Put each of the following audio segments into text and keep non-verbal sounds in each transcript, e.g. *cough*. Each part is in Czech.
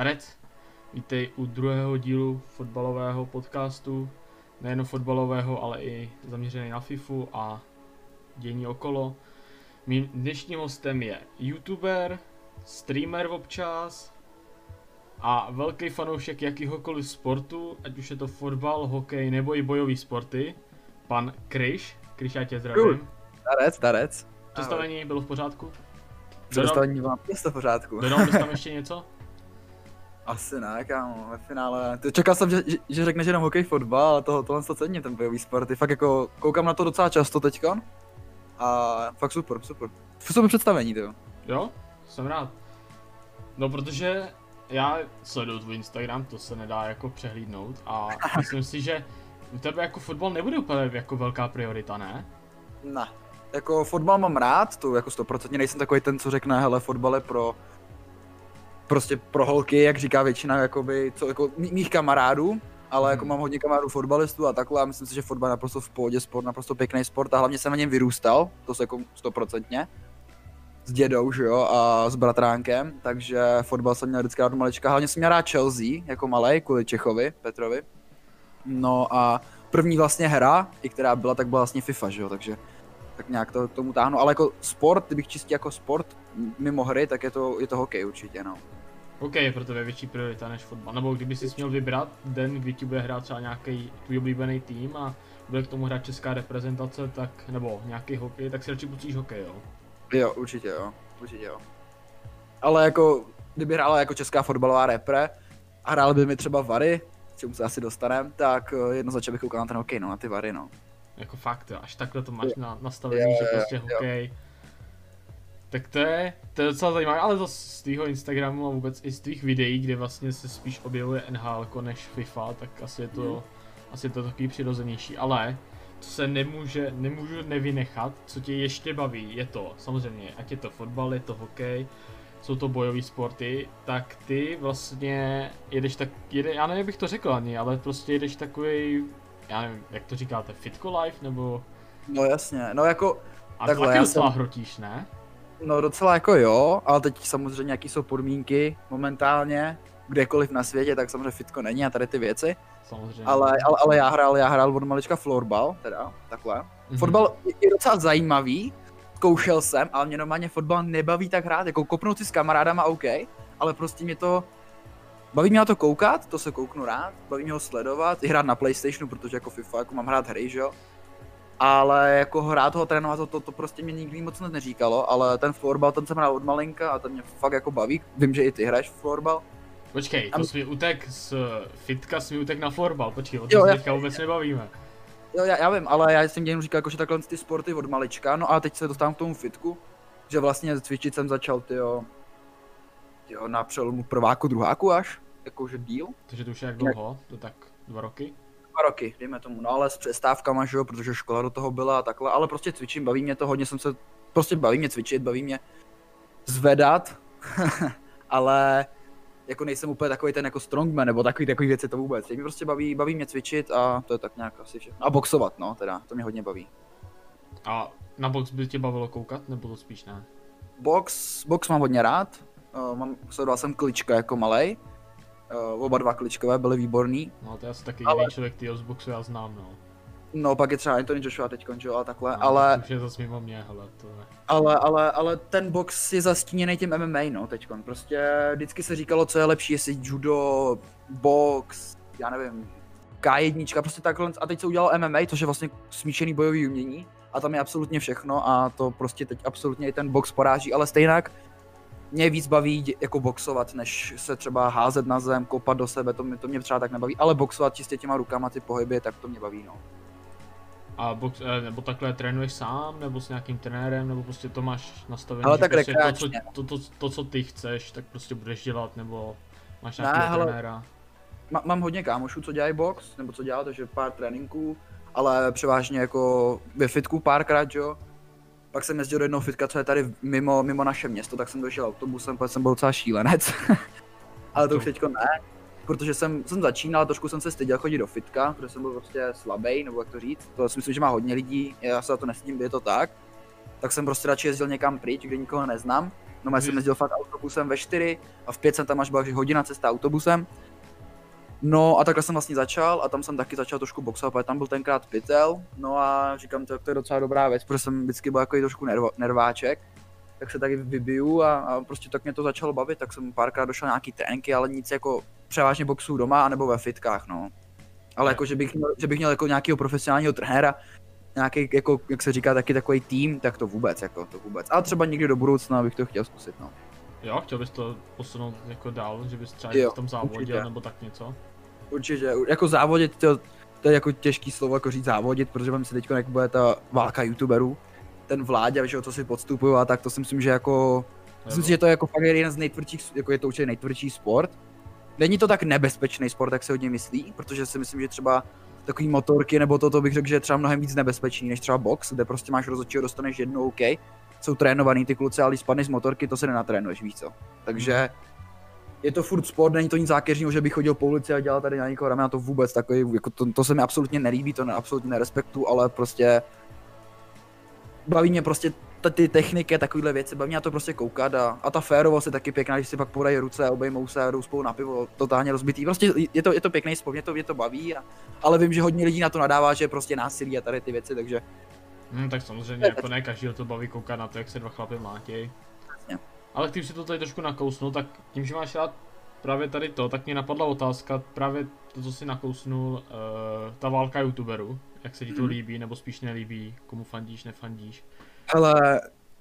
Tarec, vítej u druhého dílu fotbalového podcastu, nejen fotbalového, ale i zaměřený na FIFU a dění okolo. Mým dnešním hostem je youtuber, streamer občas a velký fanoušek jakýhokoliv sportu, ať už je to fotbal, hokej nebo i bojový sporty, pan Kryš. Kryš, já tě zdravím. Starec, starec. Představení bylo v pořádku? Představení mám v pořádku. Dodal bys tam *laughs* ještě něco? Asi ne, kámo, ve finále. To čekal jsem, že, že, že řekne, že jenom hokej, fotbal, ale toho, tohle to cením, ten bojový sport. Fakt jako, koukám na to docela často teďkon. A fakt super, super. Super představení, to. Jo, jsem rád. No, protože já sleduju tvůj Instagram, to se nedá jako přehlídnout a *laughs* myslím si, že u tebe jako fotbal nebude úplně jako velká priorita, ne? Ne. Jako fotbal mám rád, to jako stoprocentně nejsem takový ten, co řekne, hele, fotbal je pro prostě pro holky, jak říká většina jakoby, co, jako mých kamarádů, ale hmm. jako mám hodně kamarádů fotbalistů a takhle a myslím si, že fotbal je naprosto v pohodě sport, naprosto pěkný sport a hlavně jsem na něm vyrůstal, to se jako stoprocentně, s dědou, že jo, a s bratránkem, takže fotbal jsem měl vždycky rád malička, hlavně jsem měl rád Chelsea, jako malej, kvůli Čechovi, Petrovi. No a první vlastně hra, i která byla, tak byla vlastně FIFA, že jo, takže tak nějak to tomu táhnu, ale jako sport, kdybych čistě jako sport mimo hry, tak je to, je to hokej určitě, no. OK, je pro tebe větší priorita než fotbal. Nebo kdyby si měl vybrat den, kdy ti bude hrát třeba nějaký tvůj oblíbený tým a bude k tomu hrát česká reprezentace, tak, nebo nějaký hokej, tak si radši pustíš hokej, jo? Jo, určitě jo, určitě jo. Ale jako, kdyby hrála jako česká fotbalová repre a hrál by mi třeba Vary, k čemu se asi dostanem, tak eh, jednoznačně bych koukal na ten hokej, no, na ty Vary, no. Jako fakt, jo, až takhle to máš na, nastavený, že prostě hokej. Jo tak to je, to je docela zajímavé, ale to z tvého Instagramu a vůbec i z tvých videí, kde vlastně se spíš objevuje NHL než FIFA, tak asi je to, hmm. asi je to takový přirozenější, ale co se nemůže, nemůžu nevynechat, co tě ještě baví, je to samozřejmě, ať je to fotbal, je to hokej, jsou to bojové sporty, tak ty vlastně jedeš tak, jede, já nevím, bych to řekl ani, ale prostě jedeš takový, já nevím, jak to říkáte, fitko life, nebo... No jasně, no jako... A takhle, taky docela jsem... hrotíš, ne? No docela jako jo, ale teď samozřejmě jaký jsou podmínky momentálně, kdekoliv na světě, tak samozřejmě fitko není a tady ty věci. Samozřejmě. Ale, ale, ale já hrál, já hrál od malička florbal, teda, takhle. Mm-hmm. Fotbal je docela zajímavý, zkoušel jsem, ale mě normálně fotbal nebaví tak hrát, jako kopnout si s kamarádama OK, ale prostě mě to, baví mě na to koukat, to se kouknu rád, baví mě ho sledovat, i hrát na Playstationu, protože jako FIFA, jako mám hrát hry, že jo, ale jako hrát toho trénovat, to, to, to prostě mě nikdy moc neříkalo, ale ten florbal, ten jsem hrál od malinka a ten mě fakt jako baví. Vím, že i ty hraješ florbal. Počkej, to jsi utek z fitka, jsi utek na florbal, počkej, o tom se teďka vůbec nebavíme. Jo, já, já vím, ale já jsem jenom říkal, jako, že takhle ty sporty od malička, no a teď se dostávám k tomu fitku, že vlastně cvičit jsem začal, tyjo, jo, na přelomu prváku, druháku až, jakože díl. Takže to už je jak dlouho, to tak dva roky? Dva roky, dejme tomu, no ale s přestávkama, že jo, protože škola do toho byla a takhle, ale prostě cvičím, baví mě to, hodně jsem se, prostě baví mě cvičit, baví mě zvedat, *laughs* ale jako nejsem úplně takový ten jako strongman nebo takový takový věci to vůbec. Mě prostě baví, baví mě cvičit a to je tak nějak asi všechno. A boxovat, no, teda, to mě hodně baví. A na box by tě bavilo koukat, nebo to spíš ne? Box, box mám hodně rád. Uh, mám, sledoval jsem klička jako malej, Uh, oba dva kličkové byly výborný. No to je asi taky ale... člověk, ty z boxu já znám, no. No, pak je třeba Anthony Joshua teď končil a takhle, no, ale... Už je zase mimo mě, hele, to ne. Ale, ale, ale ten box je zastíněný tím MMA, no, teďkon. Prostě vždycky se říkalo, co je lepší, jestli judo, box, já nevím, K1, prostě takhle. A teď se udělalo MMA, což je vlastně smíšený bojový umění. A tam je absolutně všechno a to prostě teď absolutně i ten box poráží, ale stejně mě víc baví jako boxovat, než se třeba házet na zem, kopat do sebe, to mě, to mě třeba tak nebaví, ale boxovat čistě těma rukama, ty pohyby, tak to mě baví, no. A box, eh, nebo takhle trénuješ sám, nebo s nějakým trenérem, nebo prostě to máš nastavené, ale tak prostě to, co, to, to, to, co ty chceš, tak prostě budeš dělat, nebo máš nějakého ne, trenéra? Má, mám hodně kámošů, co dělají box, nebo co dělá, takže pár tréninků, ale převážně jako ve fitku párkrát, jo, pak jsem jezdil do jednoho fitka, co je tady mimo, mimo naše město, tak jsem došel autobusem, protože jsem byl docela šílenec. *laughs* Ale to už teďko ne, protože jsem, jsem začínal, trošku jsem se styděl chodit do fitka, protože jsem byl prostě slabý, nebo jak to říct. To si myslím, že má hodně lidí, já se za to nestydím, je to tak. Tak jsem prostě radši jezdil někam pryč, kde nikoho neznám. No, já jsem jezdil fakt autobusem ve 4 a v 5 jsem tam až byla hodina cesta autobusem. No a takhle jsem vlastně začal a tam jsem taky začal trošku boxovat, protože tam byl tenkrát pytel. No a říkám, to, to je docela dobrá věc, protože jsem vždycky byl jako trošku nervo, nerváček. Tak se taky vybiju a, a, prostě tak mě to začalo bavit, tak jsem párkrát došel nějaký tréninky, ale nic jako převážně boxu doma anebo ve fitkách, no. Ale jako, že bych měl, že bych měl jako nějakého profesionálního trenéra, nějaký, jako, jak se říká, taky takový tým, tak to vůbec, jako, to vůbec. A třeba někdy do budoucna bych to chtěl zkusit, no. Jo, chtěl bys to posunout jako dál, že bys třeba jo, v tom závodil nebo tak něco? Určitě, jako závodit, to, to je jako těžký slovo, jako říct závodit, protože vám se teď jak bude ta válka youtuberů, ten vládě, že co si podstupují a tak to si myslím, že jako, myslím si, že to je jako fakt jeden z nejtvrdších, jako je to určitě nejtvrdší sport. Není to tak nebezpečný sport, jak se hodně myslí, protože si myslím, že třeba takový motorky nebo to, to bych řekl, že je třeba mnohem víc nebezpečný než třeba box, kde prostě máš rozhodčího, dostaneš jednou OK, jsou trénovaný ty kluci, ale když spadneš z motorky, to se nenatrénuješ, víš co. Takže hmm. Je to furt sport, není to nic zákeřního, že bych chodil po ulici a dělal tady na někoho ramena, to vůbec takový, jako to, to se mi absolutně nelíbí, to ne, absolutně nerespektu, ale prostě baví mě prostě ty techniky, takovéhle věci, baví mě to prostě koukat a, a ta férovost je taky pěkná, když si pak podají ruce, obejmou se a jdou spolu na pivo, totálně rozbitý. Prostě je to, je to pěkný sport, mě to, mě to baví, a, ale vím, že hodně lidí na to nadává, že je prostě násilí a tady ty věci, takže... Hmm, tak samozřejmě, *laughs* jako ne každý to baví koukat na to, jak se dva chlapy mlátějí. Ale když si to tady trošku nakousnul, tak tím, že máš rád právě tady to, tak mě napadla otázka, právě to, co si nakousnul, uh, ta válka youtuberů, jak se ti to hmm. líbí, nebo spíš nelíbí, komu fandíš, nefandíš. Ale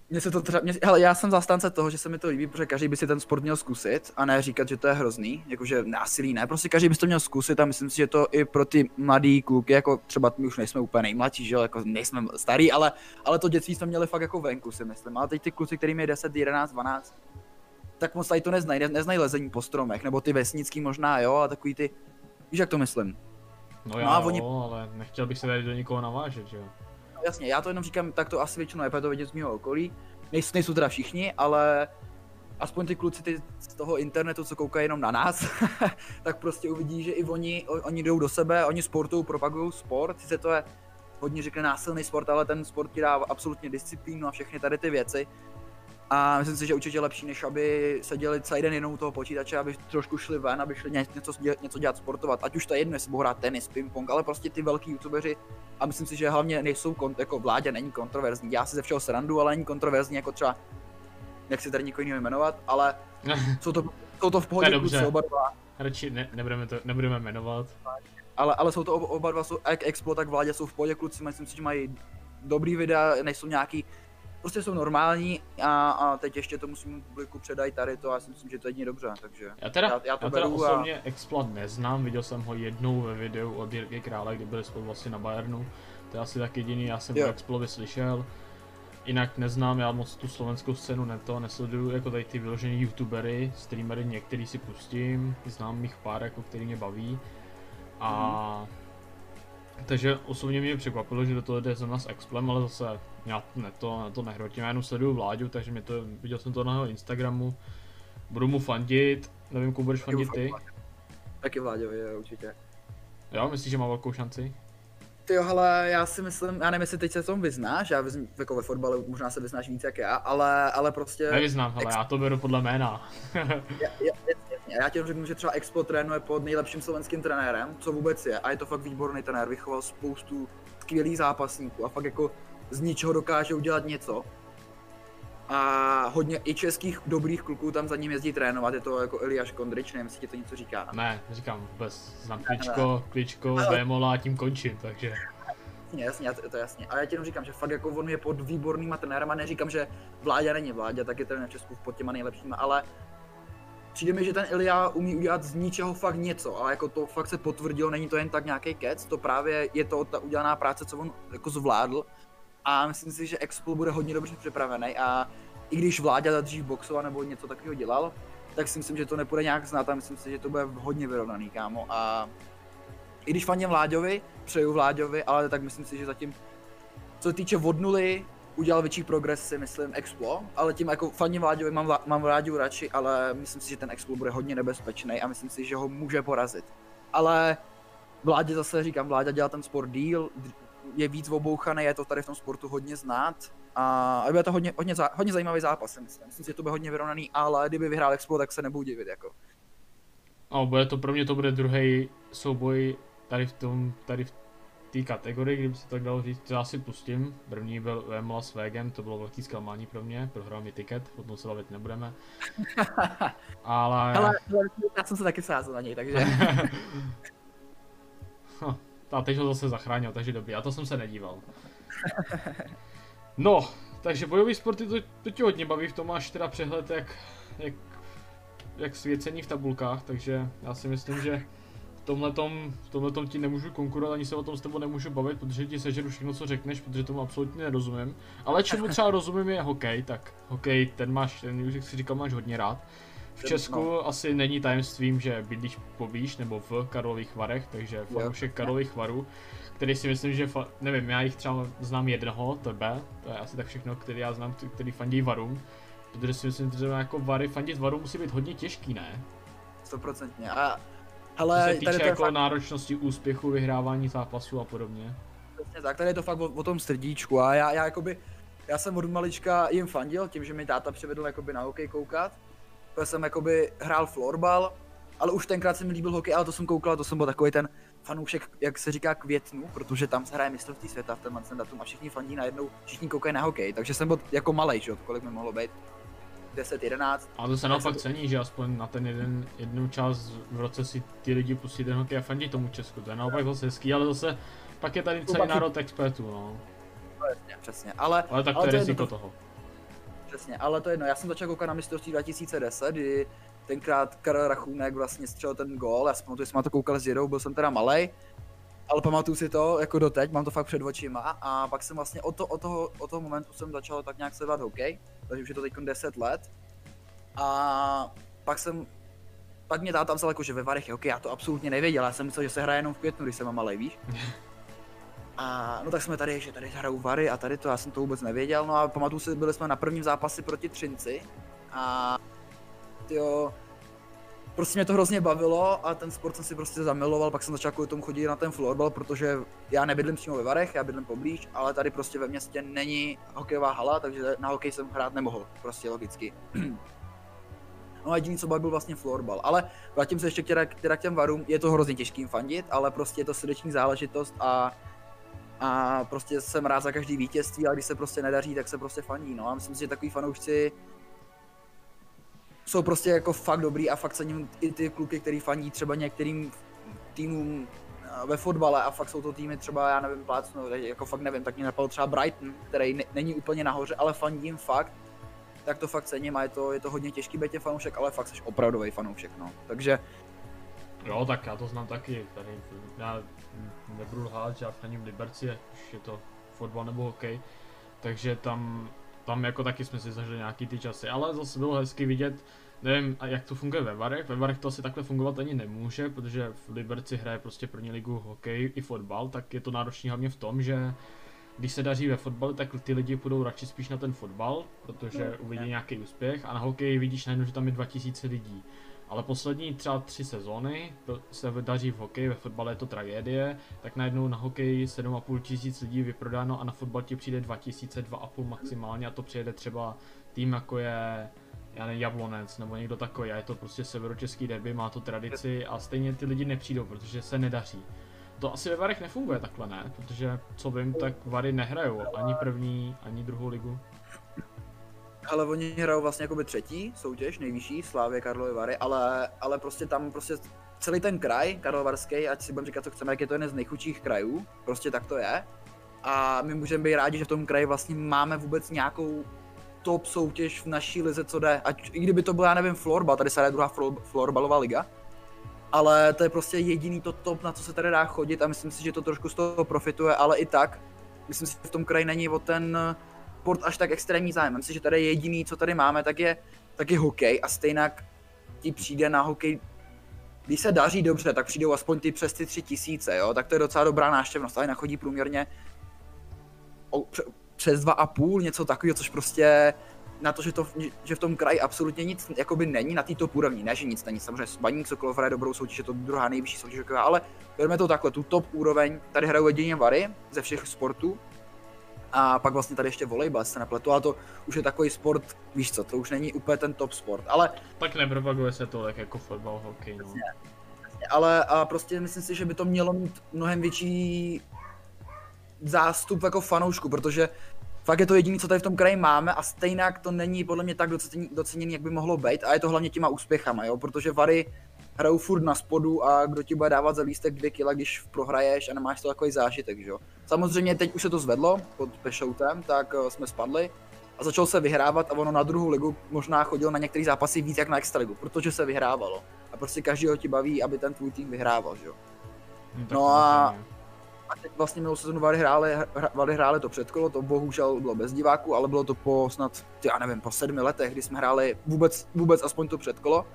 mně se to třeba, mě, hele, já jsem zastánce toho, že se mi to líbí, protože každý by si ten sport měl zkusit a ne říkat, že to je hrozný, jakože násilí ne, prostě každý by to měl zkusit a myslím si, že to i pro ty mladý kluky, jako třeba my už nejsme úplně nejmladší, že jo, jako nejsme starý, ale, ale to dětství jsme měli fakt jako venku, si myslím, ale teď ty kluci, kterým je 10, 11, 12, tak moc tady to neznají, ne, neznají lezení po stromech, nebo ty vesnický možná, jo, a takový ty, víš jak to myslím. No já no, jo, oni... ale nechtěl bych se tady do nikoho navážet, že jo jasně, já to jenom říkám, tak to asi většinou je, to vidět z mého okolí. Nejsou, nejsou teda všichni, ale aspoň ty kluci ty z toho internetu, co koukají jenom na nás, *laughs* tak prostě uvidí, že i oni, oni jdou do sebe, oni sportují, propagují sport, sice to je hodně řekne násilný sport, ale ten sport ti dá absolutně disciplínu a všechny tady ty věci. A myslím si, že určitě lepší, než aby seděli celý den jenom u toho počítače, aby trošku šli ven, aby šli něco, něco dělat sportovat. Ať už to je jedno, jestli budou hrát tenis, ping-pong, ale prostě ty velký youtubeři a myslím si, že hlavně nejsou, kont- jako vládě není kontroverzní. Já si ze všeho srandu, ale není kontroverzní jako třeba, jak si tady někoho jiného jmenovat, ale *laughs* jsou to, jsou to v pohodě kluci oba dva. Radši ne, nebudeme, to, nebudeme jmenovat. Ale, ale jsou to oba, oba dva, jsou, jak Explo, tak vládě jsou v pohodě kluci, myslím si, že mají dobrý videa, nejsou nějaký prostě jsou normální a, a teď ještě to musím publiku předat tady to a já si myslím, že to je dobře, takže já teda, já, já to já teda osobně a... Exploit neznám, viděl jsem ho jednou ve videu od Jirky Krále, kdy byli spolu vlastně na Bayernu, to je asi tak jediný, já jsem o Explovi slyšel. Jinak neznám, já moc tu slovenskou scénu neto, nesleduju jako tady ty vyložený youtubery, streamery, některý si pustím, znám mých pár, jako který mě baví. A mm takže osobně mě překvapilo, že do toho jde zrovna s Explem, ale zase já ne to, ne to nehrotím, já jenom sleduju Vláďu, takže mě to, viděl jsem to na jeho Instagramu, budu mu fandit, nevím, komu budeš fandit ty. Taky Vláďovi, jo, určitě. Jo, myslíš, že má velkou šanci? Ty jo, hele, já si myslím, já nevím, jestli teď se tom vyznáš, já vyznám, jako ve fotbale možná se vyznáš víc jak já, ale, ale prostě... Nevyznám, ale ex... já to beru podle jména. *laughs* já, já, já ti řeknu, že třeba Expo trénuje pod nejlepším slovenským trenérem, co vůbec je, a je to fakt výborný trenér, vychoval spoustu skvělých zápasníků a fakt jako z ničeho dokáže udělat něco. A hodně i českých dobrých kluků tam za ním jezdí trénovat, je to jako Eliáš Kondrič, nevím, jestli ti to něco říká. Ne, říkám vůbec, znám Kličko, Kličko, Vémola a tím končím, takže... Jasně, jasně, to je jasně. A já ti jenom říkám, že fakt jako on je pod výbornýma trenérama, neříkám, že Vláďa není tak je trenér v Česku pod těma nejlepšíma, ale přijde mi, že ten Ilia umí udělat z ničeho fakt něco, ale jako to fakt se potvrdilo, není to jen tak nějaký kec, to právě je to ta udělaná práce, co on jako zvládl a myslím si, že Expol bude hodně dobře připravený a i když Vláďa dřív boxoval nebo něco takového dělal, tak si myslím, že to nepůjde nějak znát a myslím si, že to bude hodně vyrovnaný, kámo. A i když fandím Vláďovi, přeju Vláďovi, ale tak myslím si, že zatím, co se týče od nuly, udělal větší progres, si myslím, Explo, ale tím jako fandím Vláďovi, mám, mám Vláďu radši, ale myslím si, že ten Explo bude hodně nebezpečný a myslím si, že ho může porazit. Ale Vládě zase říkám, Vláďa dělá ten sport díl, je víc obouchaný, je to tady v tom sportu hodně znát. A bude to hodně, hodně, hodně zajímavý zápas, myslím. Myslím si, že to bude hodně vyrovnaný, ale kdyby vyhrál Expo, tak se nebudu divit, jako. No, bude to, pro mě to bude druhý souboj tady v tom, tady v té kategorii, kdyby se tak dalo říct, já si pustím. První byl Vemla s Vegem, to bylo velký zklamání pro mě, prohrál mi tiket, o tom se bavit nebudeme. *laughs* Ale... Hele, já jsem se taky sázel na něj, takže... *laughs* a teď ho zase zachránil, takže dobrý, a to jsem se nedíval. No, takže bojový sporty to, to tě hodně baví, v tom máš teda přehled, jak, jak, jak svěcení v tabulkách, takže já si myslím, že tomhletom, v tomhletom ti nemůžu konkurovat, ani se o tom s tebou nemůžu bavit, protože ti sežeru všechno, co řekneš, protože tomu absolutně nerozumím. Ale čemu *laughs* třeba rozumím je hokej, tak hokej, ten máš, ten už jak si říkal, máš hodně rád. V Česku no. asi není tajemstvím, že bydlíš pobíš nebo v Karlových Varech, takže fanoušek Karlových Varů, který si myslím, že, fa- nevím, já jich třeba znám jednoho, tebe, to je asi tak všechno, který já znám, který fandí Varům, protože si myslím, že jako Vary, fandit Varům musí být hodně těžký, ne? Stoprocentně a ale Co se týče jako fakt... náročnosti úspěchu, vyhrávání zápasů a podobně. Přesně tak, tady je to fakt o, o tom srdíčku a já, já jakoby, já jsem od malička jim fandil tím, že mi táta přivedl jakoby na hokej koukat já jsem jakoby hrál florbal, ale už tenkrát se mi líbil hokej, ale to jsem koukal, to jsem byl takový ten fanoušek, jak se říká, květnu, protože tam se hraje mistrovství světa v tenhle datum a všichni fandí najednou, všichni koukají na hokej, takže jsem byl jako malý, že kolik mi mohlo být. 10, 11. A to se naopak to... cení, že aspoň na ten jeden, jednu část v roce si ty lidi pustí ten hokej a fandí tomu Česku. To je naopak zase hezký, ale zase pak je tady celý národ expertů, no. Přesně, přesně, ale... Ale tak ale to je riziko to... toho. Přesně, ale to je jedno, já jsem začal koukat na mistrovství 2010, kdy tenkrát Karel Rachunek vlastně střelil ten gól, já pamatuju, že jsem na to koukal s Jirou, byl jsem teda malý, ale pamatuju si to jako doteď, mám to fakt před očima. A pak jsem vlastně od, to, od, toho, od toho momentu jsem začal tak nějak sledovat hokej, takže už je to teď 10 let. A pak jsem pak mě táta vzal jako, že ve Varech je hokej, já to absolutně nevěděl, já jsem myslel, že se hraje jenom v květnu, když jsem malý, víš. A no tak jsme tady, že tady hrajou Vary a tady to, já jsem to vůbec nevěděl, no a pamatuju si, byli jsme na prvním zápase proti Třinci. A jo, prostě mě to hrozně bavilo a ten sport jsem si prostě zamiloval, pak jsem začal kvůli tomu chodit na ten florbal, protože já nebydlím přímo ve Varech, já bydlím poblíž, ale tady prostě ve městě není hokejová hala, takže na hokej jsem hrát nemohl, prostě logicky. *clears throat* No a jediný, co byl vlastně florbal. Ale vrátím se ještě k těm varům, je to hrozně těžkým fandit, ale prostě je to srdeční záležitost a a prostě jsem rád za každý vítězství, ale když se prostě nedaří, tak se prostě faní, no a myslím si, že takový fanoušci jsou prostě jako fakt dobrý a fakt cením i ty kluky, který faní třeba některým týmům eh, ve fotbale a fakt jsou to týmy třeba, já nevím, plácnu, jako fakt nevím, tak mě napadl třeba Brighton, který ne, není úplně nahoře, ale fandím fakt, tak to fakt cením a je to, je to hodně těžký být fanoušek, ale fakt jsi opravdový fanoušek, no. Takže Jo, tak já to znám taky, tady já nebudu lhát, já faním Liberci, je to fotbal nebo hokej, takže tam, tam jako taky jsme si zažili nějaký ty časy, ale zase bylo hezky vidět, nevím, jak to funguje ve Varech, ve Varech to asi takhle fungovat ani nemůže, protože v Liberci hraje prostě první ligu hokej i fotbal, tak je to náročný hlavně v tom, že když se daří ve fotbale, tak ty lidi půjdou radši spíš na ten fotbal, protože no, uvidí nějaký úspěch. A na hokej vidíš najednou, že tam je 2000 lidí. Ale poslední třeba tři sezóny se daří v hokeji, ve fotbale je to tragédie, tak najednou na hokeji 7,5 tisíc lidí vyprodáno a na fotbal ti přijde 2000, 2,5 maximálně a to přijede třeba tým jako je já nevím, Jablonec nebo někdo takový a je to prostě severočeský derby, má to tradici a stejně ty lidi nepřijdou, protože se nedaří. To asi ve Varech nefunguje takhle, ne? Protože co vím, tak Vary nehrajou ani první, ani druhou ligu. Ale oni hrajou vlastně jakoby třetí soutěž, nejvyšší, Slávě Karlovy Vary, ale, ale prostě tam prostě celý ten kraj, Karlovarský, ať si budeme říkat, co chceme, jak je to jeden z nejchudších krajů, prostě tak to je. A my můžeme být rádi, že v tom kraji vlastně máme vůbec nějakou top soutěž v naší lize, co jde. Ať, I kdyby to byla, já nevím, florbal, tady se hraje druhá florbalová liga. Ale to je prostě jediný to top, na co se tady dá chodit a myslím si, že to trošku z toho profituje, ale i tak, myslím si, že v tom kraji není o ten sport až tak extrémní zájem. Myslím že tady jediný, co tady máme, tak je, tak je hokej a stejně ti přijde na hokej když se daří dobře, tak přijdou aspoň ty přes ty tři tisíce, jo, tak to je docela dobrá náštěvnost, ale nachodí průměrně o, přes dva a půl, něco takového, což prostě na to, že, to, že v tom kraji absolutně nic jakoby není na této úrovni. Ne, že nic není. Samozřejmě Baník Sokolov hraje dobrou soutěž, je to druhá nejvyšší soutěž, ale bereme to takhle, tu top úroveň, tady hrajou jedině Vary ze všech sportů. A pak vlastně tady ještě volejbal, se nepletu, ale to už je takový sport, víš co, to už není úplně ten top sport, ale... Tak nepropaguje se to tak jako fotbal, hokej, no. Ale a prostě myslím si, že by to mělo mít mnohem větší zástup jako fanoušku, protože fakt je to jediné, co tady v tom kraji máme a stejně to není podle mě tak doceněný, jak by mohlo být a je to hlavně těma úspěchama, jo, protože Vary hrajou furt na spodu a kdo ti bude dávat za lístek dvě kila, když prohraješ a nemáš to takový zážitek, že jo. Samozřejmě teď už se to zvedlo pod Pešoutem, tak uh, jsme spadli a začal se vyhrávat a ono na druhou ligu možná chodil na některé zápasy víc jak na extraligu, protože se vyhrávalo. A prostě každýho ti baví, aby ten tvůj tým vyhrával, že jo. Hmm, no a a teď vlastně minulou sezonu Vary hráli, Vary hráli to předkolo, to bohužel bylo bez diváků, ale bylo to po snad, já nevím, po sedmi letech, kdy jsme hráli vůbec, vůbec aspoň to předkolo.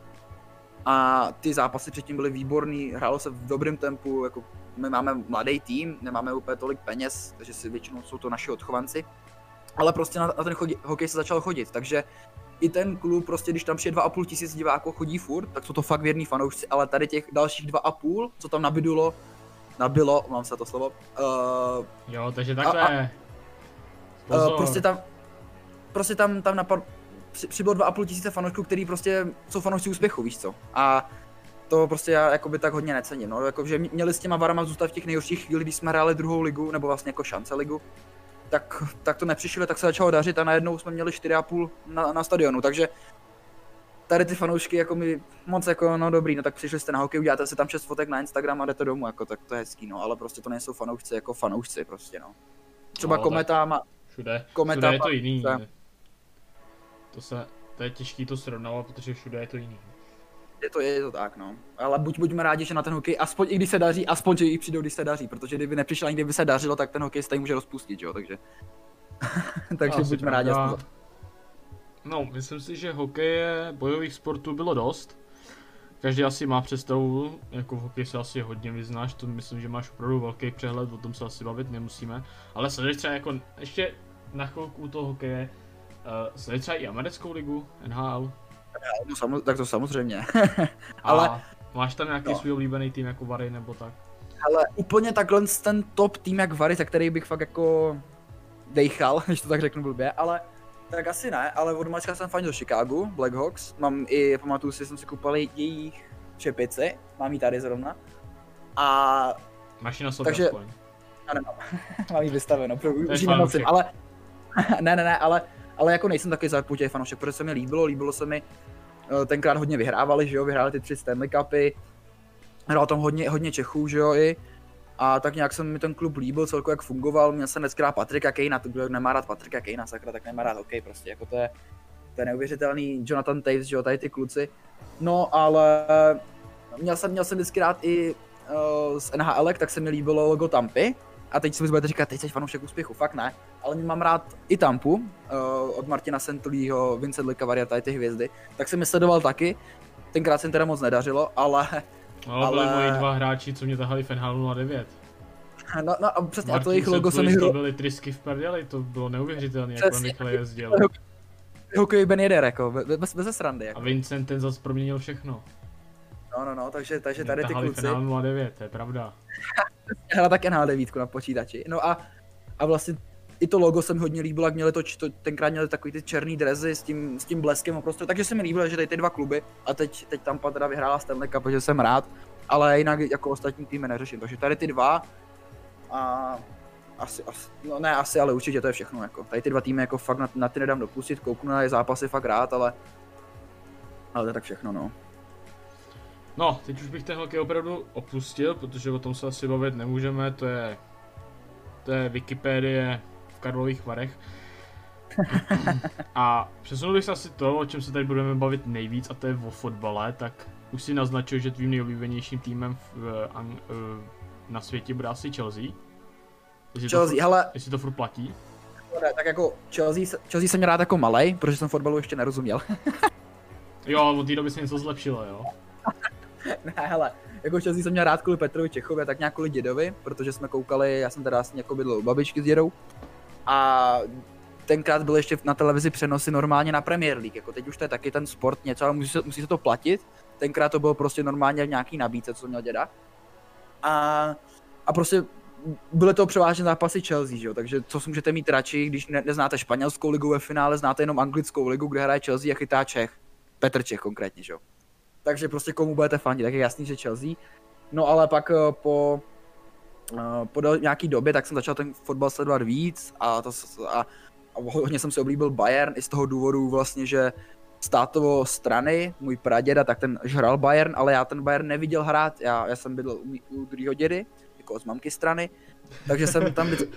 A ty zápasy předtím byly výborný, hrálo se v dobrém tempu, jako my máme mladý tým, nemáme úplně tolik peněz, takže si většinou jsou to naši odchovanci. Ale prostě na, na ten chodí, hokej se začal chodit, takže i ten klub, prostě když tam přijde 2,5 tisíc diváků chodí furt, tak jsou to fakt věrný fanoušci, ale tady těch dalších 2,5, co tam nabidulo, nabilo, mám se to slovo. Uh, jo, takže takhle. A, a, uh, prostě tam, prostě tam, tam napad, při, přibylo 2,5 tisíce fanoušků, který prostě jsou fanoušci úspěchu, víš co. A to prostě já jakoby tak hodně necením, no, jako, že měli s těma varama zůstat v těch nejhorších chvílích, když jsme hráli druhou ligu, nebo vlastně jako šance ligu, tak, tak to nepřišlo, tak se začalo dařit a najednou jsme měli 4,5 na, na stadionu, takže tady ty fanoušky jako mi moc jako, no dobrý, no tak přišli jste na hokej, uděláte si tam 6 fotek na Instagram a jdete domů, jako tak to je hezký, no, ale prostě to nejsou fanoušci jako fanoušci prostě, no. Třeba no, kometa má... Všude, kometa všude je to jiný. To se, to je těžký to srovnávat, protože všude je to jiný. Je to, je to tak, no. Ale buď buďme rádi, že na ten hokej, aspoň i když se daří, aspoň, že i přijdou, když se daří, protože kdyby nepřišel ani kdyby se dařilo, tak ten hokej se tady může rozpustit, jo, takže... *laughs* takže no, buďme rádi aspoň. No, myslím si, že hokeje bojových sportů bylo dost. Každý asi má představu, jako v hokeji se asi hodně vyznáš, to myslím, že máš opravdu velký přehled, o tom se asi bavit nemusíme. Ale sleduješ třeba jako, ještě na chvilku u toho hokeje, uh, sleduješ třeba i americkou ligu, NHL? No, samo, tak to samozřejmě. *laughs* ale... A máš tam nějaký no. svůj oblíbený tým jako Vary nebo tak? Ale úplně takhle ten top tým jak Vary, za který bych fakt jako dejchal, *laughs* když to tak řeknu blbě, ale tak asi ne, ale od malička jsem fandil Chicago, Blackhawks. Mám i, pamatuju si, jsem si koupil jejich čepici, mám ji tady zrovna. A... Máš ji na sobě takže... aspoň. Já nemám, *laughs* mám ji vystaveno, už ji ale... ne, ne, ne, ale, ale jako nejsem taky zarputěj fanoušek, protože se mi líbilo, líbilo se mi, eh, tenkrát hodně vyhrávali, že jo, vyhráli ty tři Stanley Cupy, hrál tam hodně, hodně Čechů, že jo, i, a tak nějak se mi ten klub líbil, celkově jak fungoval, měl jsem dneska Patrika Kejna, to kdo nemá rád Patrika Kejna, sakra, tak nemá rád hokej prostě, jako to je, to je neuvěřitelný Jonathan Taves, že jo, tady ty kluci. No, ale měl jsem, měl jsem vždycky rád i uh, z NHL, tak se mi líbilo logo Tampy, a teď si mi budete říkat, teď jsi fanoušek úspěchu, fakt ne, ale mám rád i Tampu, uh, od Martina Sentulího, Vincent Lecavaria, tady ty hvězdy, tak jsem mi sledoval taky, tenkrát se teda moc nedařilo, ale No, ale... byli moji dva hráči, co mě tahali Fenhalu 09. No, no a přesně, Martin a to jejich logo se mi hro... To byly trysky v prdeli, to bylo neuvěřitelné, jak on rychle jezdil. Hokej Ben Jeder, jako, bez, bez srandy. Jako. A Vincent ten zase proměnil všechno. No, no, no, takže, takže tady ty kluci... Fenhalu 09, to je pravda. *laughs* Hra tak NHL 9 na počítači. No a, a vlastně i to logo se mi hodně líbilo, jak měli to, to tenkrát měli takový ty černý drezy s tím, s tím bleskem prostě, takže se mi líbilo, že tady ty dva kluby a teď, teď tam teda vyhrála Stanley Cup, protože jsem rád, ale jinak jako ostatní týmy neřeším, takže tady ty dva a asi, asi, no ne asi, ale určitě to je všechno, jako. Tady ty dva týmy jako fakt na, na ty nedám dopustit, kouknu na je zápasy fakt rád, ale, ale to je tak všechno, no. No, teď už bych ten hokej opravdu opustil, protože o tom se asi bavit nemůžeme, to je, to je Wikipedie Karlových Varech. A přesunul bych se asi to, o čem se tady budeme bavit nejvíc, a to je o fotbale, tak už si naznačil, že tvým nejoblíbenějším týmem v, an, na světě bude asi Chelsea. Jestli Chelsea, to, hele... Jestli to furt platí? Ne, tak jako Chelsea, Chelsea jsem rád jako malej, protože jsem fotbalu ještě nerozuměl. jo, od té doby se něco zlepšilo, jo? *laughs* *laughs* ne, hele, jako Chelsea jsem měl rád kvůli Petrovi Čechově, tak nějak kvůli dědovi, protože jsme koukali, já jsem teda vlastně jako bydlel u babičky s dědou, a tenkrát byly ještě na televizi přenosy normálně na Premier League, jako teď už to je taky ten sport něco, ale musí se, musí se to platit. Tenkrát to bylo prostě normálně v nějaký nabídce, co měl děda. A, a prostě byly to převážně zápasy Chelsea, že jo? takže co si můžete mít radši, když ne, neznáte španělskou ligu ve finále, znáte jenom anglickou ligu, kde hraje Chelsea a chytá Čech. Petr Čech konkrétně, že jo. Takže prostě komu budete fandit, tak je jasný, že Chelsea. No ale pak eh, po, eh, po nějaký době, tak jsem začal ten fotbal sledovat víc a, to, a, a hodně jsem si oblíbil Bayern i z toho důvodu vlastně, že státovo strany, můj praděda, tak ten žral Bayern, ale já ten Bayern neviděl hrát, já, já jsem bydlel u, u druhého dědy, jako z mamky strany, takže jsem tam vždycky...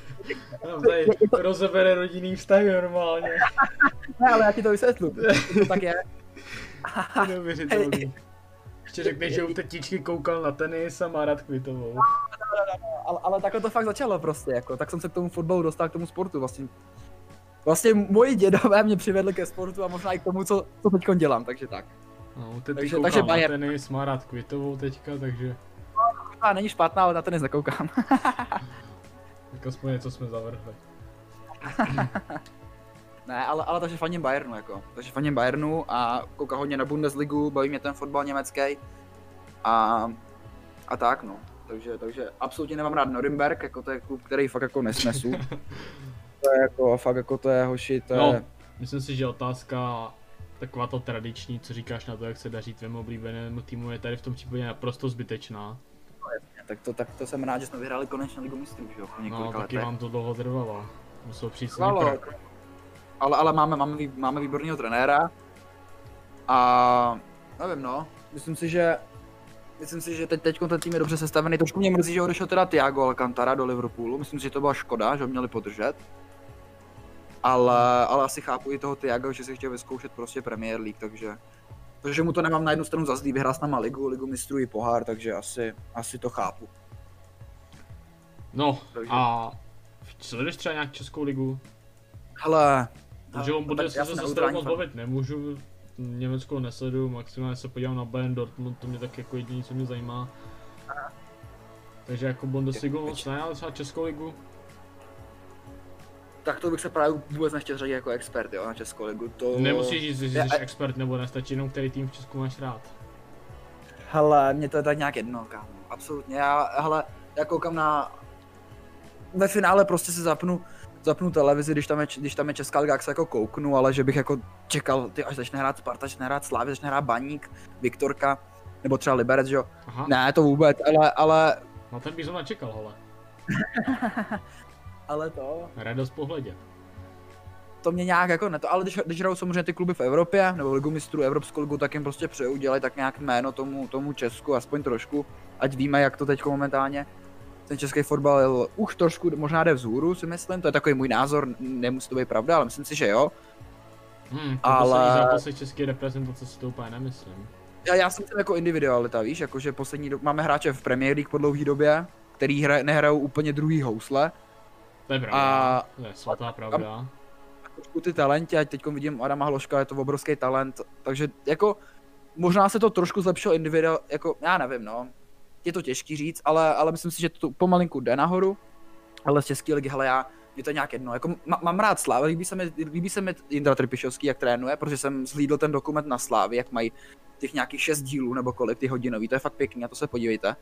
Tady rozebere rodinný vztahy normálně. *laughs* ne, ale já ti to vysvětlu, to tak je. *laughs* Neuvěřitelný. Ještě řekneš, že u tetičky koukal na tenis a má rád kvitovou. Ale, ale takhle to fakt začalo prostě, jako, tak jsem se k tomu fotbalu dostal, k tomu sportu vlastně. Vlastně moji dědové mě přivedli ke sportu a možná i k tomu, co, co teď dělám, takže tak. No, teď takže, takže na Bayern. tenis, má rád kvitovou teďka, takže... No, není špatná, ale na tenis nekoukám. tak aspoň něco jsme zavrhli. *laughs* Ne, ale, ale takže faním Bayernu, jako. Takže faním Bayernu a koukám hodně na Bundesligu, baví mě ten fotbal německý. A, a tak, no. Takže, takže absolutně nemám rád Norimberg, jako to je klub, který fakt jako nesnesu. *laughs* to je jako, fakt jako to je hoši, to no, je... myslím si, že otázka taková to tradiční, co říkáš na to, jak se daří tvému oblíbenému týmu, je tady v tom případě naprosto zbytečná. No jasně, tak to, tak to jsem rád, že jsme vyhráli konečně ligu mistrů, že jo, po No, taky letech. vám to dlouho trvalo. Musel přijít s ale, ale máme, máme, máme výborného trenéra a nevím no, myslím si, že Myslím si, že teď, teď ten tým je dobře sestavený. Trošku mě mrzí, že odešel teda Thiago Alcantara do Liverpoolu. Myslím si, že to byla škoda, že ho měli podržet. Ale, ale asi chápu i toho Thiago, že si chtěl vyzkoušet prostě Premier League, takže... Takže mu to nemám na jednu stranu za zlý, vyhrál s náma ligu, ligu mistrů i pohár, takže asi, asi to chápu. No takže... a sleduješ třeba nějak Českou ligu? Hele, takže on bude se se moc bavit nemůžu, Německo nesledu, maximálně se podívám na Bayern Dortmund, to mě tak jako jediný, co mě zajímá. Takže jako Bundesligu moc ne, ale třeba Českou ligu. Tak to bych se právě vůbec nechtěl řadit jako expert, jo, na Českou ligu. To... Nemusíš říct, že jsi je, expert, nebo nestačí jenom který tým v Česku máš rád. Hele, mě to je tak nějak jedno, kámo. Absolutně, já, hele, já koukám na... Ve finále prostě se zapnu zapnu televizi, když tam je, když tam je Česká liga, jak se jako kouknu, ale že bych jako čekal, ty až začne hrát Sparta, začne hrát Slávy, začne hrát Baník, Viktorka, nebo třeba Liberec, že jo? Ne, to vůbec, ale, ale... No ten bych zrovna čekal, hele. *laughs* ale to... Radost pohledě. To mě nějak jako ne to, ale když, když hrajou samozřejmě ty kluby v Evropě, nebo ligu mistrů, Evropskou ligu, tak jim prostě přeju, dělají tak nějak jméno tomu, tomu Česku, aspoň trošku, ať víme, jak to teď momentálně ten český fotbal už trošku možná jde vzhůru, si myslím, to je takový můj názor, nemusí to být pravda, ale myslím si, že jo. Hmm, ale... zápasy české reprezentace si to úplně nemyslím. Já, já jsem jako individualita, víš, jakože poslední dob... máme hráče v Premier League po dlouhé době, který hra... nehrajou úplně druhý housle. To je pravda, a... to je svatá pravda. A trošku ty talenti, ať teď vidím Adama Hloška, je to obrovský talent, takže jako možná se to trošku zlepšilo individuál, jako já nevím, no je to těžký říct, ale, ale myslím si, že to pomalinku jde nahoru. Ale z České ligy, hele, já, je to nějak jedno. Jako, má, mám rád Slávy, líbí se mi, líbí se mi Indra Trpišovský, jak trénuje, protože jsem zhlídl ten dokument na Slávy, jak mají těch nějakých šest dílů nebo kolik ty hodinový, to je fakt pěkný, a to se podívejte.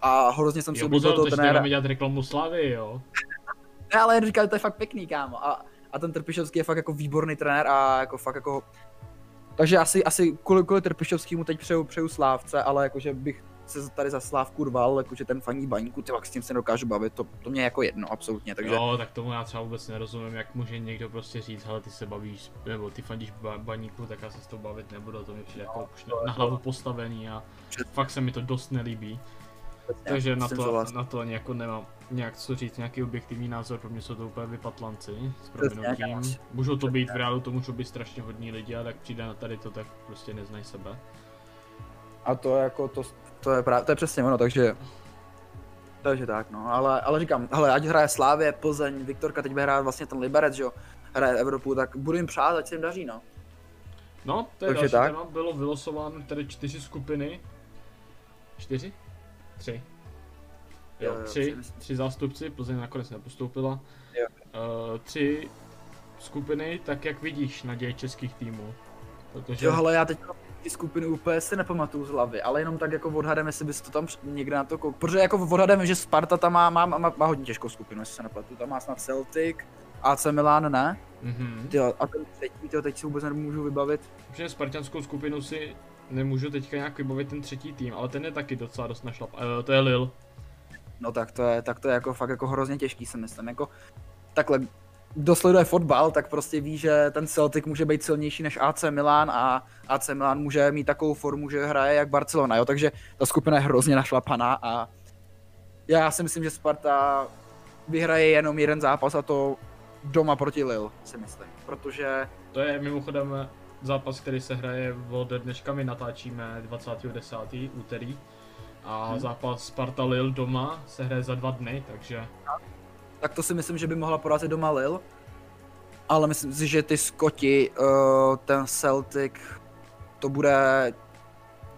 A hrozně jsem si oblíbil toho trenéra. dělat reklamu Slávy, jo? *laughs* ne, ale jen říkal, to je fakt pěkný, kámo. A, a ten Trpišovský je fakt jako výborný trenér a jako fakt jako takže asi, asi kvůli, kvůli Trpišovskému teď přeju, přeju Slávce, ale jakože bych se tady za Slávku rval, jakože ten faní baníku, ty s tím se dokážu bavit, to, to mě jako jedno, absolutně, takže... Jo, tak tomu já třeba vůbec nerozumím, jak může někdo prostě říct, hele, ty se bavíš, nebo ty fandíš ba- baníku, tak já se s tou bavit nebudu, to mi přijde jako už na, na hlavu postavený a fakt se mi to dost nelíbí. Takže na to, na to ani jako nemám nějak co říct, nějaký objektivní názor, pro mě jsou to úplně vypatlanci s proměnutím. Můžou to být v reálu, to můžou být strašně hodní lidi, a tak přijde na tady to, tak prostě neznají sebe. A to jako, to, to je právě, to je přesně ono, takže... Takže tak, no, ale, ale říkám, hele, ať hraje Slávě, Plzeň, Viktorka teď bude hrát vlastně ten Liberec, že jo, hraje Evropu, tak budu jim přát, ať se jim daří, no. No, to je takže další tak. téma, bylo vylosováno tady čtyři skupiny. Čtyři? Tři. Jo, jo, tři, tři zástupci, Plzeň nakonec nepostoupila. Jo. Uh, tři skupiny, tak jak vidíš naděje českých týmů? Protože... Jo, ale já teď ty skupiny úplně si nepamatuju z hlavy, ale jenom tak jako odhadem, jestli bys to tam někde na to koukal. Protože jako odhadem, že Sparta tam má, má, má, má hodně těžkou skupinu, jestli se nepletu. Tam má snad Celtic, AC Milan, ne? Mm-hmm. Tyjo, a ten třetí, tyjo, teď si vůbec nemůžu vybavit. Protože Spartanskou skupinu si nemůžu teďka nějak vybavit ten třetí tým, ale ten je taky docela dost našlap. Uh, to je Lil. No tak to je, tak to je jako fakt jako hrozně těžký, si myslím. Jako, takhle, kdo sleduje fotbal, tak prostě ví, že ten Celtic může být silnější než AC Milan a AC Milan může mít takovou formu, že hraje jak Barcelona, jo? takže ta skupina je hrozně našlapaná a já si myslím, že Sparta vyhraje jenom jeden zápas a to doma proti Lille, si myslím, protože... To je mimochodem zápas, který se hraje od dneška, my natáčíme 20.10. úterý a hmm. zápas Sparta Lille doma se hraje za dva dny, takže tak to si myslím, že by mohla porazit doma Lil. Ale myslím si, že ty Skoti, uh, ten Celtic, to bude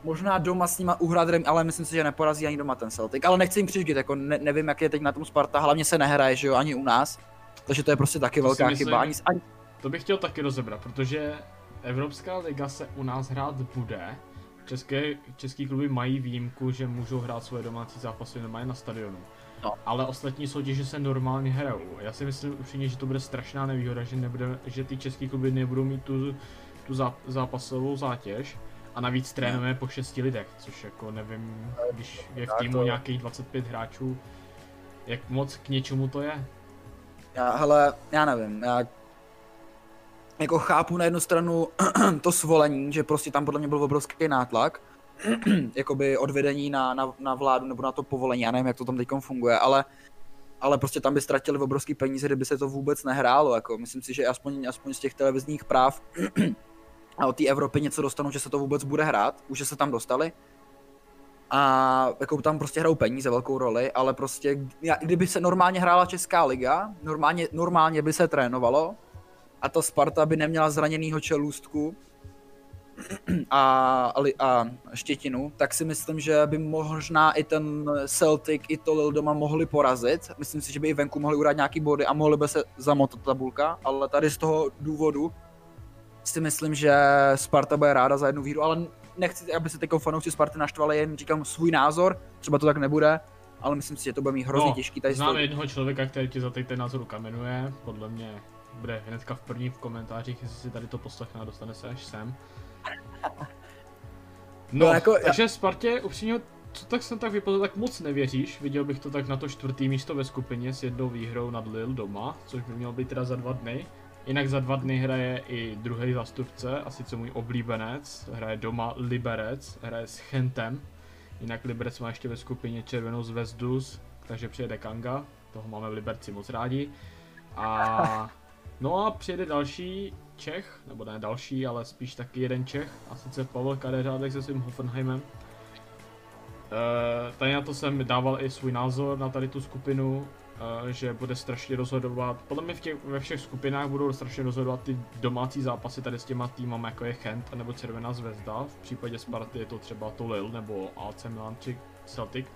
možná doma s nima uhrát ale myslím si, že neporazí ani doma ten Celtic. Ale nechci jim přiždit, jako ne, nevím, jak je teď na tom Sparta, hlavně se nehraje, že jo, ani u nás. Takže to je prostě taky to velká myslím, chyba. Ani, ani... To bych chtěl taky rozebrat, protože Evropská liga se u nás hrát bude. České, český kluby mají výjimku, že můžou hrát svoje domácí zápasy normálně na stadionu. No. Ale ostatní soutěže se normálně hrajou. Já si myslím upřímně, že to bude strašná nevýhoda, že, nebude, že ty český kluby nebudou mít tu, tu zápasovou zátěž. A navíc trénujeme po šesti lidech, což jako nevím, když je v týmu nějakých 25 hráčů, jak moc k něčemu to je. Já, hele, já nevím, já jako chápu na jednu stranu *clears throat* to svolení, že prostě tam podle mě byl obrovský nátlak, *clears throat* jakoby odvedení na, na, na, vládu nebo na to povolení, já nevím, jak to tam teď funguje, ale, ale prostě tam by ztratili obrovský peníze, kdyby se to vůbec nehrálo, jako myslím si, že aspoň, aspoň z těch televizních práv *clears throat* a od té Evropy něco dostanou, že se to vůbec bude hrát, už se tam dostali. A jako tam prostě hrajou peníze velkou roli, ale prostě kdyby se normálně hrála Česká liga, normálně, normálně by se trénovalo a ta Sparta by neměla zraněnýho čelůstku, a, a Štětinu, tak si myslím, že by možná i ten Celtic, i to Lil doma mohli porazit. Myslím si, že by i venku mohli urát nějaký body a mohli by se zamotat tabulka, ale tady z toho důvodu si myslím, že Sparta bude ráda za jednu výhru, ale nechci, aby se teď fanoušci Sparty naštvali, jen říkám svůj názor, třeba to tak nebude, ale myslím si, že to bude mít hrozně no, těžký. Tady znám jednoho člověka, který ti za teď ten názor kamenuje, podle mě bude hnedka v první v komentářích, jestli si tady to poslechne a dostane se až sem. No, no jako, takže já... Spartě upřímně, co tak jsem tak vypadal, tak moc nevěříš. Viděl bych to tak na to čtvrtý místo ve skupině s jednou výhrou nad Lille doma, což by mělo být teda za dva dny. Jinak za dva dny hraje i druhý zastupce, a sice můj oblíbenec, hraje doma Liberec, hraje s Chentem. Jinak Liberec má ještě ve skupině Červenou zvezdu, takže přijede Kanga, toho máme v Liberci moc rádi. A no a přijede další Čech, nebo ne další, ale spíš taky jeden Čech, a sice Pavel Kadeřádek se svým Hoffenheimem. E, tady na to jsem dával i svůj názor na tady tu skupinu, e, že bude strašně rozhodovat, podle mě v těch, ve všech skupinách budou strašně rozhodovat ty domácí zápasy tady s těma týmama jako je Chent nebo Červená zvezda, v případě Sparty je to třeba Tolil nebo AC Milan či Celtic.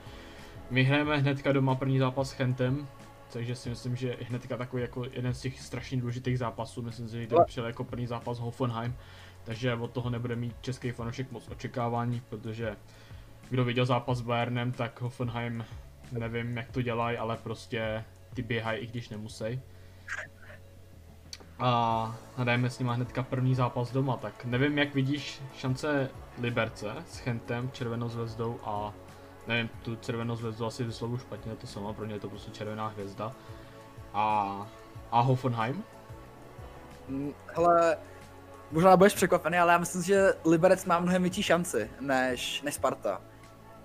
My hrajeme hnedka doma první zápas s Chentem, takže si myslím, že hnedka takový jako jeden z těch strašně důležitých zápasů, myslím si, že to přijel jako první zápas Hoffenheim, takže od toho nebude mít český fanoušek moc očekávání, protože kdo viděl zápas s Bayernem, tak Hoffenheim nevím jak to dělají, ale prostě ty běhají i když nemusí. A hrajeme s nima hnedka první zápas doma, tak nevím jak vidíš šance Liberce s Chentem, Červenou zvezdou a nevím, tu červenou zvezdu asi vyslovu špatně, to sama, pro ně je to prostě červená hvězda. A, a Hoffenheim? Mm, hele, možná budeš překvapený, ale já myslím, že Liberec má mnohem větší šanci než, než Sparta.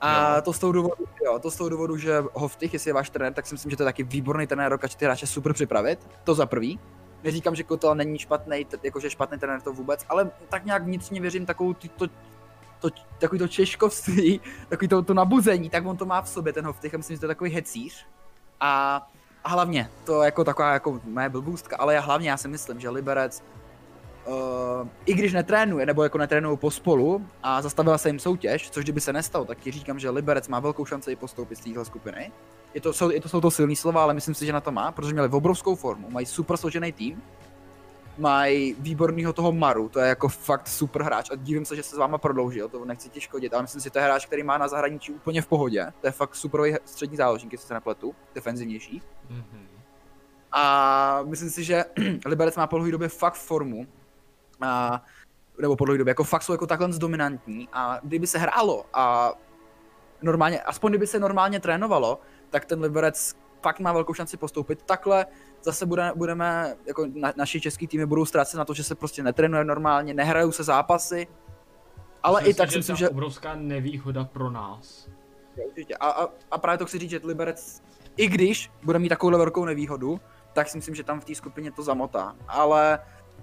A jo. to z toho důvodu, jo, to z toho důvodu, že Hoftych, jestli je váš trenér, tak si myslím, že to je taky výborný trenér, dokáže ty hráče super připravit. To za prvý. Neříkám, že Kotel není špatný, jakože špatný trenér to vůbec, ale tak nějak vnitřně věřím takovou to, to, takový to češkovství, *laughs* takový to, to nabuzení, tak on to má v sobě, ten Hoftych, a myslím, že to je takový hecíř. A, a hlavně, to jako taková jako moje blbůstka, ale já hlavně já si myslím, že Liberec, uh, i když netrénuje, nebo jako netrénují pospolu a zastavila se jim soutěž, což kdyby se nestalo, tak ti říkám, že Liberec má velkou šanci i postoupit z téhle skupiny. Je to, jsou, je to, jsou to silný slova, ale myslím si, že na to má, protože měli obrovskou formu, mají super složený tým mají výborného toho Maru, to je jako fakt super hráč a divím se, že se s váma prodloužil, to nechci ti škodit, ale myslím si, že to je hráč, který má na zahraničí úplně v pohodě, to je fakt superový střední záložník, jestli se nepletu, defenzivnější. Mm-hmm. A myslím si, že *clears throat* Liberec má po dlouhé době fakt formu, a, nebo po dlouhé době, jako fakt jsou jako takhle dominantní a kdyby se hrálo a normálně, aspoň kdyby se normálně trénovalo, tak ten Liberec fakt má velkou šanci postoupit. Takhle zase bude, budeme, jako na, naši český týmy budou ztrácet na to, že se prostě netrénuje normálně, nehrajou se zápasy. Ale myslím i tak si myslím, že... obrovská nevýhoda pro nás. Určitě. A, a, a právě to chci říct, že Liberec, i když bude mít takovou velkou nevýhodu, tak si myslím, že tam v té skupině to zamotá. Ale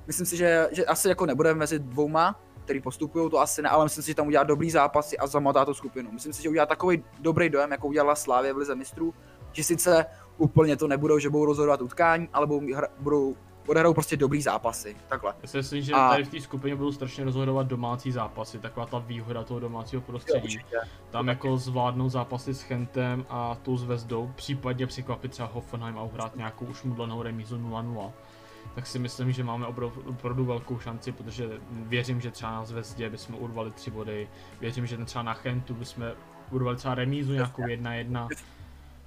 myslím si, že, že asi jako nebude mezi dvouma, který postupují, to asi ne, ale myslím si, že tam udělá dobrý zápasy a zamotá tu skupinu. Myslím si, že udělá takový dobrý dojem, jako udělala Slávě v Lize mistrů, že sice úplně to nebudou, že budou rozhodovat utkání, ale budou, budou odehrajou prostě dobrý zápasy, takhle. Já si myslím, že a... tady v té skupině budou strašně rozhodovat domácí zápasy, taková ta výhoda toho domácího prostředí. Jo, Tam jako zvládnou zápasy s Chentem a tou zvezdou, případně překvapit třeba Hoffenheim a uhrát nějakou už mudlenou remízu 0-0 tak si myslím, že máme opravdu velkou šanci, protože věřím, že třeba na Zvezdě bychom urvali tři body, věřím, že třeba na Chentu bychom urvali třeba remízu nějakou 1-1.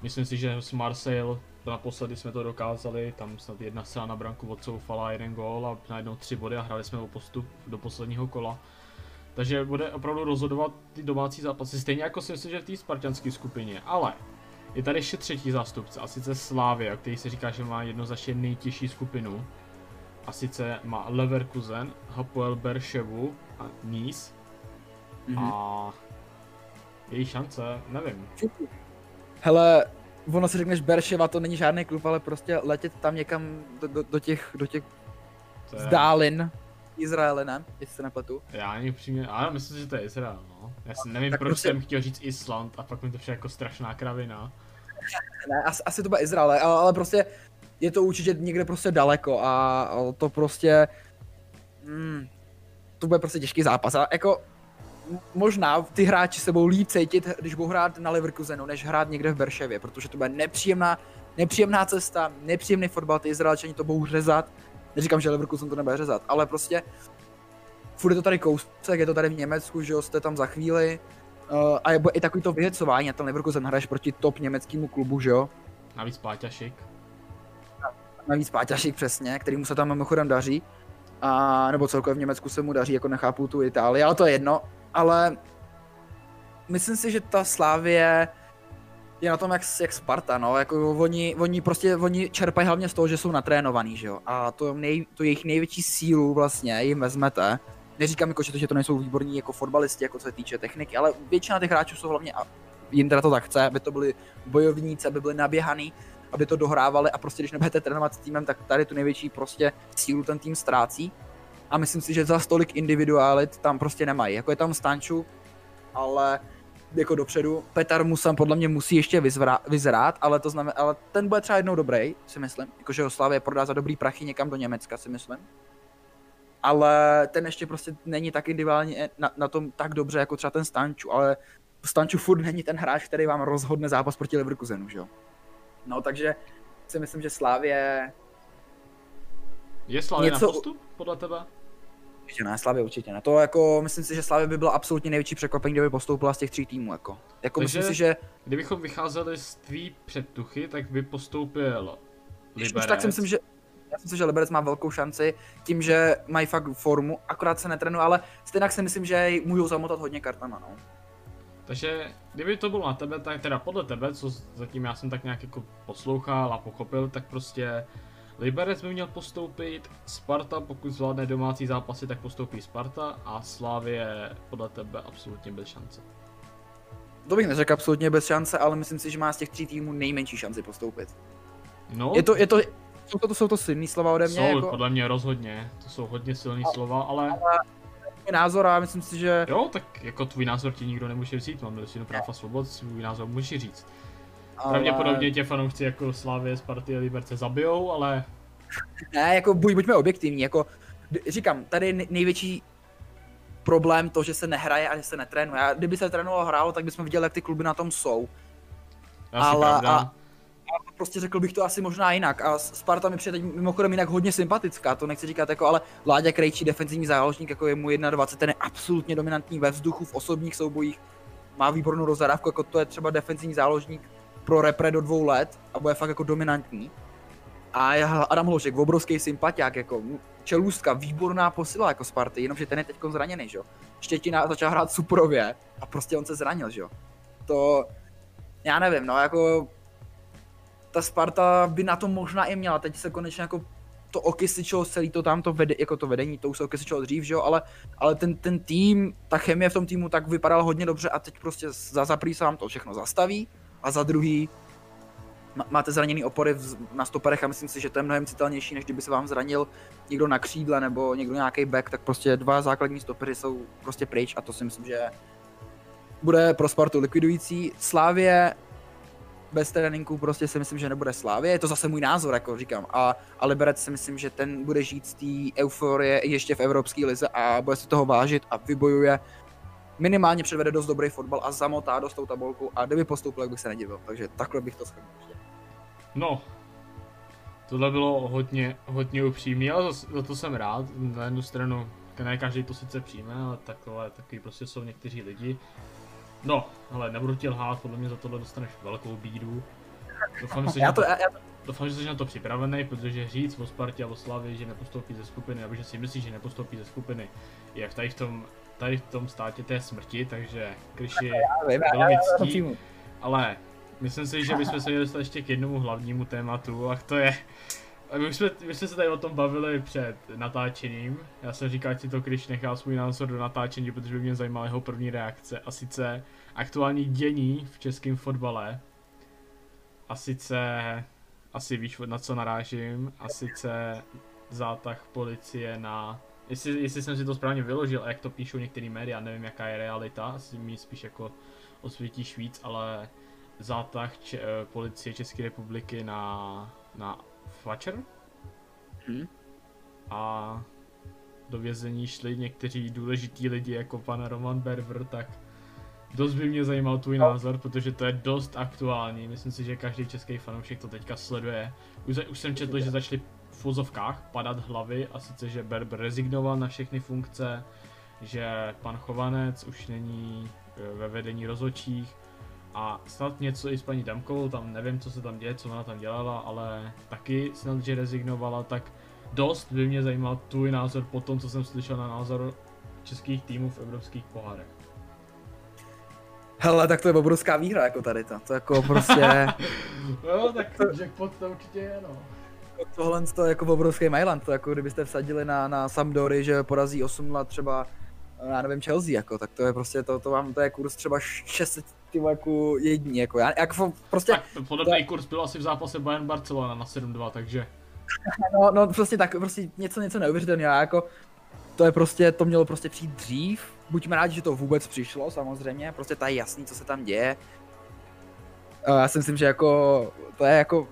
Myslím si, že s Marseille naposledy jsme to dokázali, tam snad jedna strana na branku odsoufala jeden gól a najednou tři body a hráli jsme o postup do posledního kola. Takže bude opravdu rozhodovat ty domácí zápasy, stejně jako si myslím, že v té spartianské skupině. Ale je tady ještě třetí zástupce, a sice Slávia, který se říká, že má jednoznačně nejtěžší skupinu. A sice má Leverkusen, Hapoel Berševu a Nice. Mm-hmm. A její šance, nevím. Hele, ono si řekneš Berševa, to není žádný klub, ale prostě letět tam někam do, do, do těch, do těch je... vzdálin Izraele, ne? Jestli se nepletu. Já ani upřímně, ale myslím, že to je Izrael, no. Já si nevím, tak proč prostě... jsem chtěl říct Island a pak mi to vše jako strašná kravina. Ne, asi, asi to bude Izrael, ale, ale prostě je to určitě někde prostě daleko a to prostě... Mm, to bude prostě těžký zápas. A jako možná ty hráči se budou líp cítit, když budou hrát na Leverkusenu, než hrát někde v Berševě, protože to bude nepříjemná, nepříjemná cesta, nepříjemný fotbal, ty Izraelčani to budou řezat. Neříkám, že Leverkusen to nebude řezat, ale prostě furt je to tady kousek, je to tady v Německu, že jo, jste tam za chvíli. Uh, a je i takový to vyhecování, a ten Leverkusen hraješ proti top německému klubu, že jo. Navíc Páťašik. Navíc Páťašik přesně, který mu se tam mimochodem daří. A, nebo celkově v Německu se mu daří, jako nechápu tu Itálii, ale to je jedno ale myslím si, že ta Slávě je na tom jak, jak Sparta, no, jako oni, oni prostě, oni čerpají hlavně z toho, že jsou natrénovaný, že jo, a to, nej, to jejich největší sílu vlastně jim vezmete, neříkám jako, že to, že to nejsou výborní jako fotbalisti, jako co se týče techniky, ale většina těch hráčů jsou hlavně, a jim teda to tak chce, aby to byli bojovníci, aby byli naběhaný, aby to dohrávali. A prostě když nebudete trénovat s týmem, tak tady tu největší prostě sílu ten tým ztrácí a myslím si, že za stolik individualit tam prostě nemají. Jako je tam Stanču, ale jako dopředu. Petar Musan podle mě musí ještě vyzvra, vyzrát, ale to znamená, ale ten bude třeba jednou dobrý, si myslím. Jakože ho Slavě prodá za dobrý prachy někam do Německa, si myslím. Ale ten ještě prostě není tak individuálně na, na tom tak dobře, jako třeba ten Stanču, ale Stanču furt není ten hráč, který vám rozhodne zápas proti Leverkusenu, že jo. No takže si myslím, že Slávě... Je Slávě něco... na postup, podle tebe? Určitě ne, Slavě určitě ne. To jako, myslím si, že Slavě by byla absolutně největší překvapení, kdyby postoupila z těch tří týmů. Jako. Jako Takže, myslím si, že... Kdybychom vycházeli z tvý předtuchy, tak by postoupil Liberec. tak si myslím, že já si myslím, že Liberec má velkou šanci tím, že mají fakt formu, akorát se netrénují, ale stejně si myslím, že můžou zamotat hodně kartama, no. Takže kdyby to bylo na tebe, tak teda podle tebe, co zatím já jsem tak nějak jako poslouchal a pochopil, tak prostě Liberec by měl postoupit, Sparta pokud zvládne domácí zápasy, tak postoupí Sparta a Slávě podle tebe absolutně bez šance. To bych neřekl absolutně bez šance, ale myslím si, že má z těch tří týmů nejmenší šanci postoupit. No. Je to, je to, jsou to, to, jsou to silný slova ode mě. Jsou, jako... podle mě rozhodně, to jsou hodně silný slova, ale... ale názor a myslím si, že... Jo, tak jako tvůj názor ti nikdo nemůže vzít, mám si práv a svobod, svůj názor můžeš říct. Ale... Pravděpodobně tě fanoušci jako Slavě, Sparty a Liberce zabijou, ale... Ne, jako buď, buďme objektivní, jako říkám, tady je největší problém to, že se nehraje a že se netrénuje. A kdyby se trénovalo hrálo, tak bychom viděli, jak ty kluby na tom jsou. Asi ale, a, prostě řekl bych to asi možná jinak. A Sparta mi přijde teď mimochodem jinak hodně sympatická, to nechci říkat jako, ale Láďa Krejčí, defenzivní záložník, jako je mu 21, ten je absolutně dominantní ve vzduchu, v osobních soubojích, má výbornou rozhrávku, jako to je třeba defenzivní záložník pro repre do dvou let a bude fakt jako dominantní. A Adam Hlošek, obrovský sympatiák, jako čelůstka, výborná posila jako Sparty, jenomže ten je teď zraněný, že jo. Štětina začal hrát suprově a prostě on se zranil, že jo. To, já nevím, no jako ta Sparta by na to možná i měla, teď se konečně jako to okysičilo celý to tam to vede, jako to vedení, to už se okysičilo dřív, že jo, ale, ale ten, ten tým, ta chemie v tom týmu tak vypadala hodně dobře a teď prostě za, za se vám to všechno zastaví a za druhý máte zraněný opory na stoperech a myslím si, že to je mnohem citelnější, než kdyby se vám zranil někdo na křídle nebo někdo nějaký back, tak prostě dva základní stopery jsou prostě pryč a to si myslím, že bude pro Spartu likvidující. Slávě bez tréninku prostě si myslím, že nebude Slávě, je to zase můj názor, jako říkám. A, a Liberec si myslím, že ten bude žít z té euforie ještě v Evropské lize a bude si toho vážit a vybojuje minimálně předvede dost dobrý fotbal a zamotá dost tou tabulku a kdyby postoupil, bych se nedivil. Takže takhle bych to shrnul. No, tohle bylo hodně, hodně upřímný, ale za, za to jsem rád. Na jednu stranu, ne každý to sice přijme, ale takhle, taky prostě jsou někteří lidi. No, ale nebudu ti lhát, podle mě za tohle dostaneš velkou bídu. Doufám, že, já to, to, já, doufám, že jsi na to připravený, protože říct o Spartě a o Slavě, že nepostoupí ze skupiny, nebo že si myslíš, že nepostoupí ze skupiny, je v tady v tom, tady v tom státě té smrti, takže Kryši bylo mi ale myslím si, že bychom se měli dostat ještě k jednomu hlavnímu tématu, a to je, my jsme, my jsme se tady o tom bavili před natáčením. Já jsem říkal, že to když nechal svůj názor do natáčení, protože by mě zajímala jeho první reakce. A sice aktuální dění v českém fotbale. A sice, asi víš, na co narážím. A sice zátah policie na Jestli, jestli jsem si to správně vyložil a jak to píšou některé média, nevím jaká je realita, asi mi spíš jako osvětíš víc, ale zátah če, eh, policie České republiky na, na Fletcher. Hmm. A do vězení šli někteří důležití lidi jako pan Roman Berber, tak dost by mě zajímal tvůj no. názor, protože to je dost aktuální. Myslím si, že každý český fanoušek to teďka sleduje. Už, už jsem četl, že začali v fuzovkách padat hlavy a sice, že Berber rezignoval na všechny funkce, že pan Chovanec už není e, ve vedení rozhodčích, a snad něco i s paní Damkovou, tam nevím, co se tam děje, co ona tam dělala, ale taky snad, že rezignovala, tak dost by mě zajímal tvůj názor po tom, co jsem slyšel na názor českých týmů v evropských pohárech. Hele, tak to je obrovská výhra jako tady to, to jako prostě... *laughs* no, tak jackpot to určitě je, no. Tohle to je jako obrovský Mailand, to jako kdybyste vsadili na, na Sampdory, že porazí 8 let třeba já nevím, Chelsea, jako, tak to je prostě, to, to vám, to je kurz třeba 600 ty jako jední, jako já, jako prostě... Tak podobný to... kurz byl asi v zápase Bayern Barcelona na 7-2, takže... *laughs* No, no, prostě tak, prostě něco, něco neuvěřitelného, jako to je prostě, to mělo prostě přijít dřív, buďme rádi, že to vůbec přišlo, samozřejmě, prostě tady jasný, co se tam děje. Já si myslím, že jako, to je jako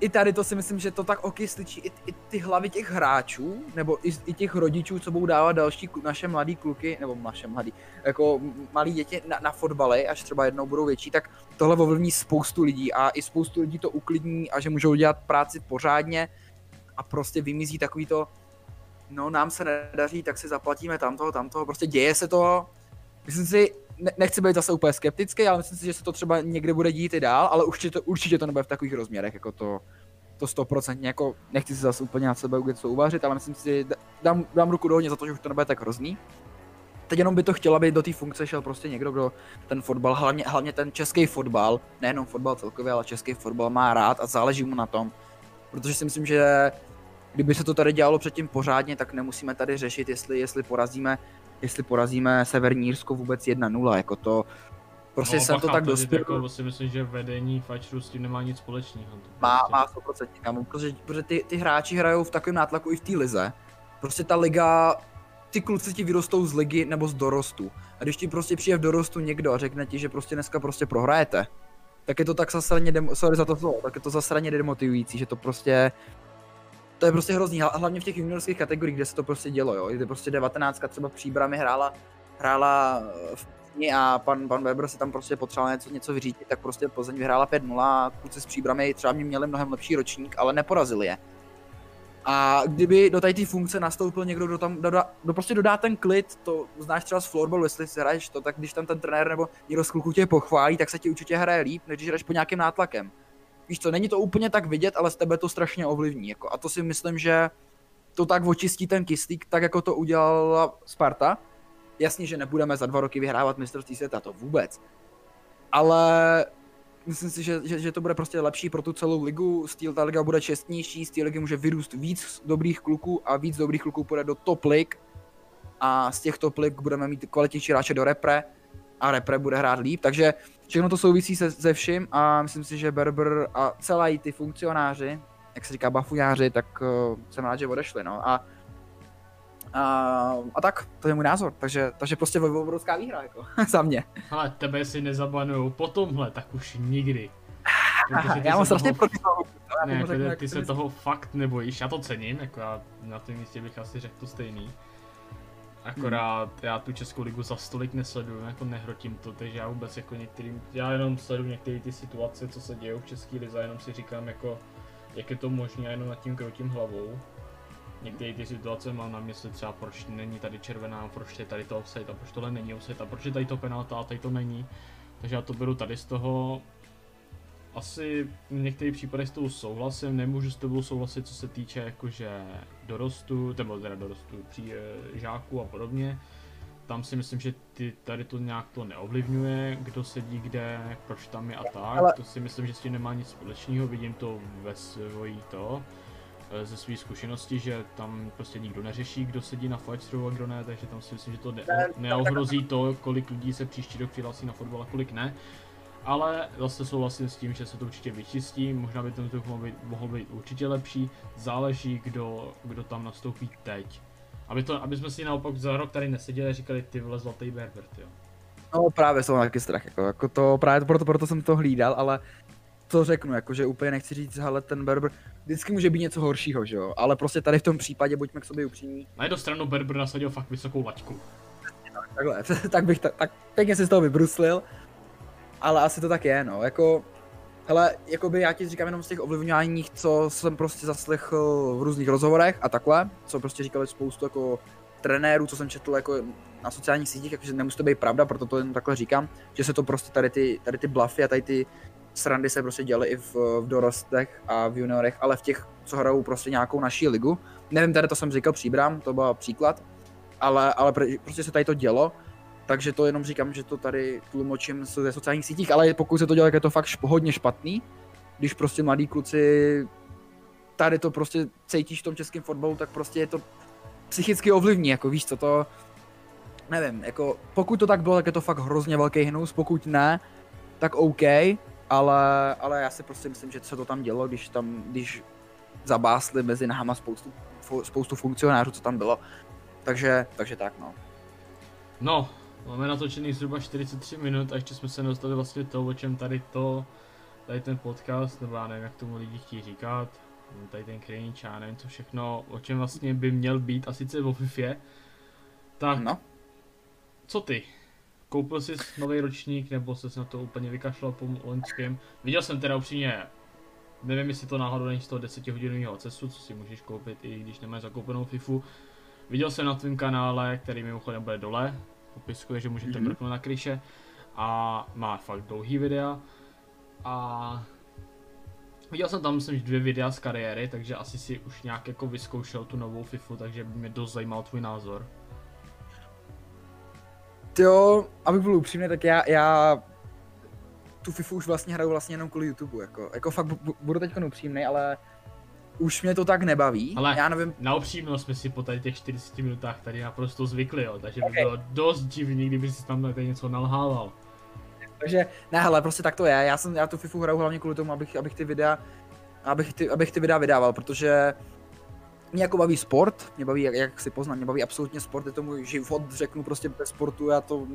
i tady to si myslím, že to tak okysličí i, i ty hlavy těch hráčů, nebo i, i těch rodičů, co budou dávat další naše mladý kluky, nebo naše mladý, jako malí děti na, na fotbale, až třeba jednou budou větší, tak tohle ovlivní spoustu lidí a i spoustu lidí to uklidní a že můžou dělat práci pořádně a prostě vymizí takový to, no nám se nedaří, tak si zaplatíme tamtoho, tamtoho, prostě děje se to, myslím si, ne, nechci být zase úplně skeptický, ale myslím si, že se to třeba někde bude dít i dál, ale určitě to, určitě to nebude v takových rozměrech, jako to, to 100%, jako nechci si zase úplně na sebe něco uvařit, ale myslím si, dám, dám ruku do za to, že už to nebude tak hrozný. Teď jenom by to chtěla, aby do té funkce šel prostě někdo, kdo ten fotbal, hlavně, hlavně ten český fotbal, nejenom fotbal celkově, ale český fotbal má rád a záleží mu na tom. Protože si myslím, že kdyby se to tady dělalo předtím pořádně, tak nemusíme tady řešit, jestli, jestli porazíme jestli porazíme Severní Jirsko vůbec 1-0, jako to, prostě no, jsem to tak dospěl. Jako si myslím, že vedení Fačru s tím nemá nic společného. Má, má 100% kámo, protože, protože ty, ty hráči hrajou v takovém nátlaku i v té lize. Prostě ta liga, ty kluci ti vyrostou z ligy nebo z dorostu. A když ti prostě přijde v dorostu někdo a řekne ti, že prostě dneska prostě prohrajete, tak je to tak zasraně, demo, sorry za to slovo, tak je to zasraně demotivující, že to prostě to je prostě hrozný, hlavně v těch juniorských kategoriích, kde se to prostě dělo, jo, kde prostě 19 třeba příbrami hrála, hrála v všichni a pan, pan Weber si tam prostě potřeboval něco, něco vyřídit, tak prostě Plzeň vyhrála 5-0 a kluci s příbramy třeba mě měli mnohem lepší ročník, ale neporazili je. A kdyby do té funkce nastoupil někdo, kdo tam dodá, kdo prostě dodá ten klid, to znáš třeba z florballu, jestli si hraješ to, tak když tam ten trenér nebo někdo z kluků tě pochválí, tak se ti určitě hraje líp, než když hraješ pod nějakým nátlakem. Víš co, není to úplně tak vidět, ale z tebe to strašně ovlivní. Jako, a to si myslím, že to tak očistí ten kyslík, tak jako to udělala Sparta. Jasně, že nebudeme za dva roky vyhrávat mistrovství světa, to vůbec. Ale myslím si, že, že, že, to bude prostě lepší pro tu celou ligu, styl ta liga bude čestnější, z ligy může vyrůst víc dobrých kluků a víc dobrých kluků půjde do top lig a z těch top lig budeme mít kvalitnější hráče do repre a repre bude hrát líp, takže všechno to souvisí se, se vším a myslím si, že Berber a celý ty funkcionáři, jak se říká bafujáři, tak uh, jsem rád, že odešli, no a a, a tak, to je můj názor, takže, takže prostě obrovská výhra, jako, *laughs* za mě. Ale tebe si nezabanujou po tomhle, tak už nikdy. Já mám strašně toho... proti toho. Ne, ty, ty se toho fakt nebojíš, já to cením, jako já na tom místě bych asi řekl to stejný. Akorát hmm. já tu Českou ligu za stolik nesleduju, jako nehrotím to, takže já vůbec jako některým, já jenom sleduju některé ty situace, co se dějí v České lize, jenom si říkám jako, jak je to možné, jenom nad tím krotím hlavou. Některé ty situace mám na mysli třeba proč není tady červená, proč je tady to offside a proč tohle není offside a proč je tady to penalta a tady to není. Takže já to beru tady z toho. Asi v některých případech s tou souhlasím, nemůžu s tebou souhlasit, co se týče jakože dorostu, nebo teda dorostu při e, žáků a podobně. Tam si myslím, že ty, tady to nějak to neovlivňuje, kdo sedí kde, proč tam je a tak. Ale... To si myslím, že s tím nemá nic společného, vidím to ve svojí to Eh, ze své zkušenosti, že tam prostě nikdo neřeší, kdo sedí na Fightstru a kdo ne, takže tam si myslím, že to ne, neohrozí to, kolik lidí se příští rok přihlásí na fotbal a kolik ne. Ale zase souhlasím s tím, že se to určitě vyčistí, možná by ten vzduch mohl být, mohl být určitě lepší, záleží, kdo, kdo tam nastoupí teď. Aby, to, aby jsme si naopak za rok tady neseděli a říkali, ty vole zlatý Berbert, jo. No právě jsem taky strach, jako, jako to, právě proto, proto jsem to hlídal, ale to řeknu, jakože úplně nechci říct, ale ten Berber vždycky může být něco horšího, že jo, ale prostě tady v tom případě buďme k sobě upřímní. Na jednu stranu Berber nasadil fakt vysokou laťku. Takhle, *laughs* tak bych tak, tak pěkně si z toho vybruslil, ale asi to tak je, no, jako, hele, jakoby já ti říkám jenom z těch ovlivňování, co jsem prostě zaslechl v různých rozhovorech a takhle, co prostě říkali spoustu jako trenérů, co jsem četl jako na sociálních sítích, jakože nemusí to být pravda, proto to jen takhle říkám, že se to prostě tady ty, tady ty bluffy a tady ty srandy se prostě děly i v, v dorostech a v juniorech, ale v těch, co hrajou prostě nějakou naší ligu. Nevím, tady to jsem říkal příbram, to byl příklad, ale, ale prostě se tady to dělo, takže to jenom říkám, že to tady tlumočím ze sociálních sítích, ale pokud se to dělá, tak je to fakt hodně špatný, když prostě mladí kluci tady to prostě cítíš v tom českém fotbalu, tak prostě je to psychicky ovlivní, jako víš co to, nevím, jako pokud to tak bylo, tak je to fakt hrozně velký hnus, pokud ne, tak OK, ale, ale já si prostě myslím, že co to tam dělo, když tam, když zabásli mezi nahama spoustu, spoustu funkcionářů, co tam bylo. Takže, takže tak, no. No, máme natočený zhruba 43 minut a ještě jsme se dostali vlastně to, o čem tady to, tady ten podcast, nebo já nevím, jak tomu lidi chtějí říkat, tady ten cringe, já nevím co všechno, o čem vlastně by měl být, a sice o FIFA. Tak, no. co ty? Koupil jsi nový ročník, nebo jsi na to úplně vykašlal po loňském? Viděl jsem teda upřímně, nevím jestli to náhodou není z toho 10 hodinového cestu, co si můžeš koupit i když nemáš zakoupenou FIFU. Viděl jsem na tvém kanále, který mimochodem bude dole, popisku že můžete mm-hmm. mrknout na kryše. A má fakt dlouhý videa. A Viděl jsem tam, myslím, dvě videa z kariéry, takže asi si už nějak jako vyzkoušel tu novou FIFU, takže by mě dost zajímal tvůj názor jo, abych byl upřímný, tak já, já tu FIFU už vlastně hraju vlastně jenom kvůli YouTube, jako, jako fakt budu teď upřímný, ale už mě to tak nebaví, ale já nevím. na upřímnost jsme si po tady těch 40 minutách tady naprosto zvykli, jo, takže okay. by bylo dost divný, kdyby si tam tady něco nalhával. Takže, ne hele, prostě tak to je, já jsem, já tu FIFU hraju hlavně kvůli tomu, abych, abych ty videa, abych ty, abych ty videa vydával, protože mě jako baví sport, mě baví, jak, jak si poznám, mě baví absolutně sport, je to můj život, řeknu prostě bez sportu, já to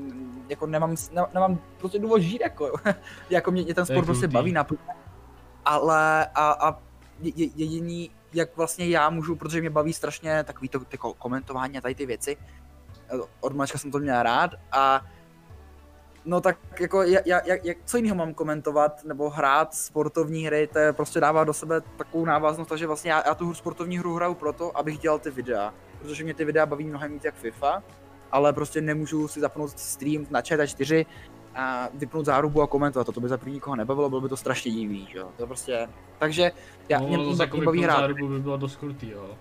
jako nemám, ne, nemám prostě důvod žít, jako, *laughs* jako mě, mě ten sport prostě baví naplně. Ale a, a jediný, jak vlastně já můžu, protože mě baví strašně takový to jako komentování a tady ty věci, od malička jsem to měl rád a No tak jako, jak, jak, jak, co jiného mám komentovat, nebo hrát sportovní hry, to je prostě dává do sebe takovou návaznost, takže vlastně já, já tu sportovní hru hraju proto, abych dělal ty videa, protože mě ty videa baví mnohem víc jak FIFA, ale prostě nemůžu si zapnout stream na chat 4 a vypnout zárubu a komentovat to, to by za první nikoho nebavilo, bylo by to strašně divný, jo, to prostě, takže já, no, mě, to mě, mě baví hrát. zárubu by bylo dost krutý, jo.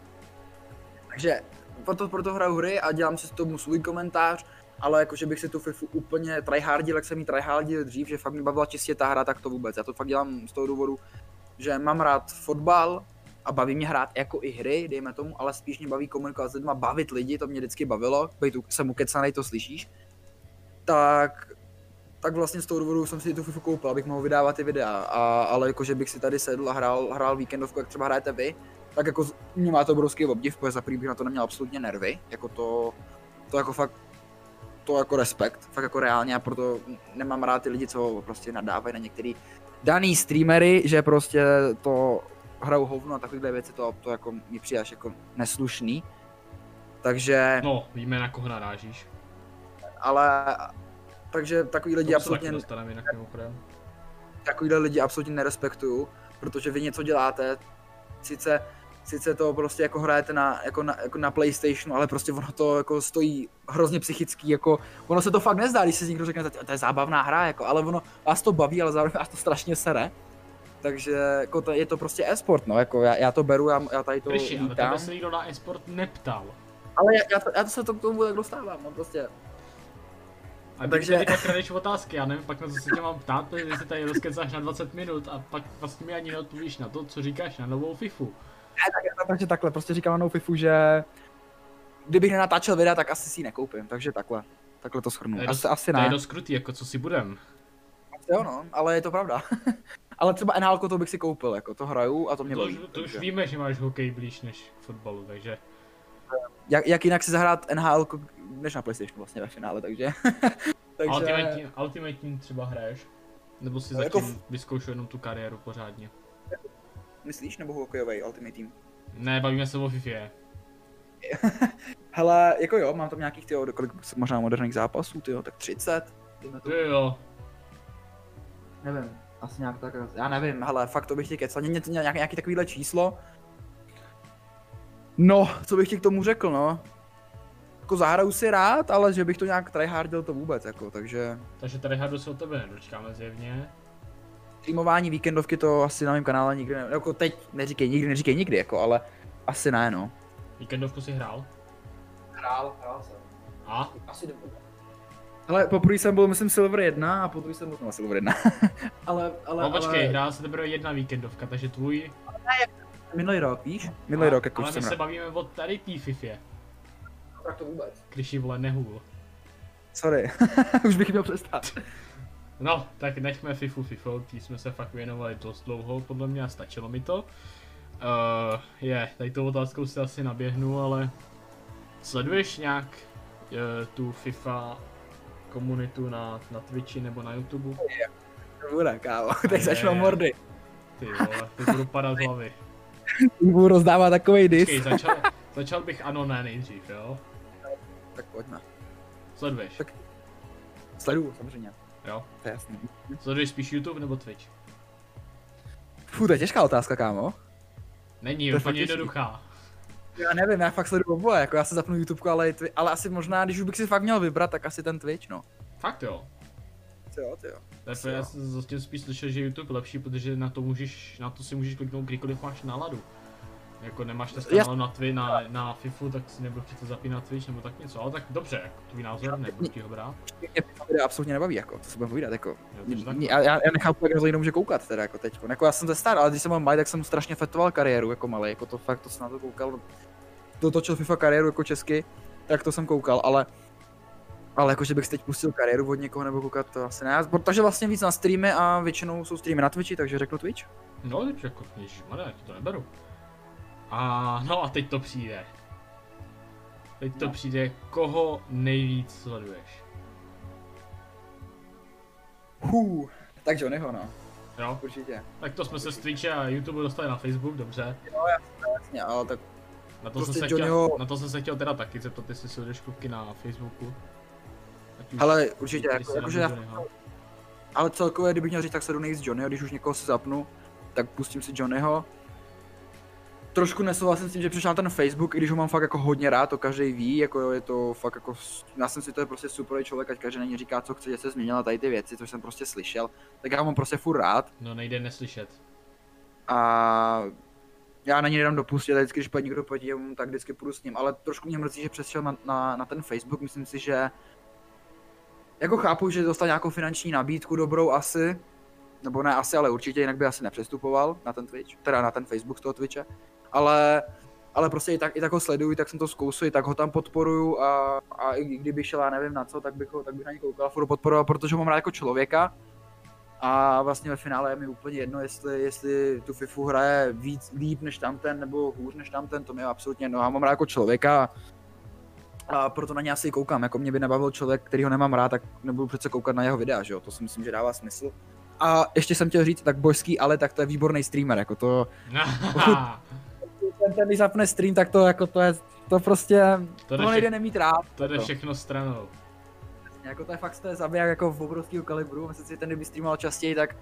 Takže proto, proto hraju hry a dělám si s tomu svůj komentář, ale jako, že bych si tu FIFU úplně tryhardil, jak jsem ji tryhardil dřív, že fakt mi bavila čistě ta hra, tak to vůbec. Já to fakt dělám z toho důvodu, že mám rád fotbal a baví mě hrát jako i hry, dejme tomu, ale spíš mě baví komunikovat s lidmi, bavit lidi, to mě vždycky bavilo, být jsem ukecanej, to slyšíš. Tak tak vlastně z toho důvodu jsem si tu FIFU koupil, abych mohl vydávat ty videa, a, ale jako, že bych si tady sedl a hrál, hrál víkendovku, jak třeba hrajete vy, tak jako mě má to obrovský obdiv, protože za prvý bych na to neměl absolutně nervy, jako to, to jako fakt, to jako respekt, fakt jako reálně a proto nemám rád ty lidi, co prostě nadávají na některý daný streamery, že prostě to hrajou hovno a takovéhle věci, to, to jako mi přijde jako neslušný. Takže... No, víme na koho narážíš. Ale takže takový lidi absolutně... dostaneme jinak mimochodem. Takovýhle lidi absolutně nerespektuju, protože vy něco děláte, sice, sice to prostě jako hrajete na, jako na, jako na Playstationu, ale prostě ono to jako stojí hrozně psychický, jako ono se to fakt nezdá, když si někdo řekne, to je zábavná hra, jako, ale ono vás to baví, ale zároveň vás to strašně sere. Takže jako to, je to prostě e-sport, no, jako já, já to beru, já, já tady to Kriši, ale tebe se nikdo na e-sport neptal. Ale já, já, to, já to se to k tomu tak dostávám, no prostě a takže... Ty pak kradeš otázky, já nevím, pak na co se tě mám ptát, protože si tady rozkecáš na 20 minut a pak vlastně mi ani neodpovíš na to, co říkáš na novou FIFU. Ne, tak, takže takhle, prostě říkám na novou FIFU, že kdybych nenatáčel videa, tak asi si ji nekoupím, takže takhle. Takhle to shrnu. To je dost, asi, asi ne. To je dost krutý, jako co si budem. Jo no, ale je to pravda. *laughs* ale třeba NHL to bych si koupil, jako to hraju a to mě to, baví. Už, to už víme, že máš hokej blíž než fotbalu, takže... Jak, jak jinak si zahrát NHL než na PlayStationu vlastně ve finále, takže... *laughs* Takže... Ultimate, team, Ultimate Team třeba hraješ? Nebo si zatím jako... vyzkoušel jenom tu kariéru pořádně? Myslíš, nebo hokejový Ultimate Team? Ne, bavíme se o FIFA. *laughs* Hele, jako jo, mám tam nějakých, tyjo, kolik možná moderních zápasů, tyjo, tak 30. Ty jo. Nevím, asi nějak tak, já nevím, hele, fakt to bych ti kecal, nějaký, nějaký takovýhle číslo. No, co bych ti k tomu řekl, no jako zahraju si rád, ale že bych to nějak tryhardil to vůbec, jako, takže... Takže tryhardu se od tebe nedočkáme zjevně. Streamování víkendovky to asi na mém kanále nikdy ne, jako teď neříkej nikdy, neříkej nikdy, jako, ale asi ne, no. Víkendovku si hrál? Hrál, hrál jsem. A? Asi dobře. Ale poprvé jsem byl, myslím, Silver 1 a poprvé jsem byl no, Silver 1. *laughs* ale, ale, no počkej, ale... hrál se teprve jedna víkendovka, takže tvůj... Minulý rok, víš? Minulý rok, jako Ale my se bavíme o tady té FIFA tak to vůbec. Kryši vole nehůl. Sorry, *laughs* už bych měl přestat. No, tak nechme FIFU FIFO, tý jsme se fakt věnovali dost dlouho, podle mě a stačilo mi to. Uh, je, tady tou otázkou si asi naběhnu, ale sleduješ nějak uh, tu FIFA komunitu na, na Twitchi nebo na YouTube? To bude, kámo, *laughs* teď začnou mordy. Ty vole, to budu padat z hlavy. *laughs* Budu rozdávat takovej dis. Počkej, začal, začal bych ano, ne nejdřív, jo? Tak pojďme. Sleduješ? Tak sleduju, samozřejmě. Jo? To je jasný. Sleduješ spíš YouTube nebo Twitch? Fů, to je těžká otázka, kámo. Není, to úplně jednoduchá. Já nevím, já fakt sleduju oboje, jako já se zapnu YouTube, ale, ale asi možná, když už bych si fakt měl vybrat, tak asi ten Twitch, no. Fakt jo? Jo, ty jo. Tak já jsem zatím spíš slyšel, že YouTube je lepší, protože na to můžeš, na to si můžeš kliknout kdykoliv máš náladu. Jako nemáš ten kanál na, tvi, na, na FIFU, tak si nebudu přece zapínat Twitch nebo tak něco, ale tak dobře, jako tvůj názor, nebudu ti ho brát. Mě video absolutně nebaví, jako, to se budeme povídat, jako. Já, já, já nechápu, jak někdo může koukat teda, jako teď. Jako já jsem to star, ale když jsem mal malý, tak jsem strašně fetoval kariéru, jako malý, jako to fakt, to jsem na to koukal, dotočil FIFA kariéru jako česky, tak to jsem koukal, ale ale jakože bych teď pustil kariéru od někoho nebo koukat, to asi ne. Protože vlastně víc na streamy a většinou jsou streamy na Twitchi, takže řeknu Twitch. No, jako, ježišmarja, to neberu. A no a teď to přijde. Teď to no. přijde, koho nejvíc sleduješ? Hů, tak Johnnyho no. Jo? Určitě. Tak to jsme se z Twitche a YouTube dostali na Facebook, dobře. Jo, jasně, jasně, ale tak... Na to, prostě jsem se Johnnyho... chtěl, na to jsem se chtěl teda taky zeptat, jestli sleduješ kluky na Facebooku. Hele, určitě, jako, si jakože já, ale celkově, kdybych měl říct, tak se jdu nejvíc Johnnyho, když už někoho si zapnu, tak pustím si Johnnyho. Trošku nesouhlasím s tím, že přišel na ten Facebook, i když ho mám fakt jako hodně rád, to každý ví, jako je to fakt jako, já jsem si to je prostě super člověk, ať každý není říká, co chce, že se změnila tady ty věci, což jsem prostě slyšel, tak já ho mám prostě furt rád. No nejde neslyšet. A já na něj nedám dopustit, vždycky, když půjde někdo proti němu, tak vždycky půjdu s ním, ale trošku mě mrzí, že přešel na, na, na ten Facebook, myslím si, že jako chápu, že dostal nějakou finanční nabídku dobrou asi, nebo ne asi, ale určitě, jinak by asi nepřestupoval na ten Twitch, teda na ten Facebook z toho Twitche, ale, ale prostě i tak, i tak ho sleduju, tak jsem to zkousil, i tak ho tam podporuju a, a i kdyby šel, já nevím na co, tak bych, ho, tak bych na něj koukal, furt podporoval, protože ho mám rád jako člověka, a vlastně ve finále je mi úplně jedno, jestli, jestli tu FIFU hraje víc líp než tamten, nebo hůř než tamten, to mi je absolutně jedno. Já mám rád jako člověka a proto na ně asi koukám. Jako mě by nebavil člověk, který ho nemám rád, tak nebudu přece koukat na jeho videa, že jo? To si myslím, že dává smysl. A ještě jsem chtěl říct, tak Bojský, ale tak to je výborný streamer, jako to, *laughs* ten, ten když zapne stream, tak to jako to je, to prostě, To to jde, nejde nemít rád. to jde to. všechno stranou. Jako to je fakt, to je zabiják jako v obrovského kalibru, myslím si, že ten kdyby streamoval častěji, tak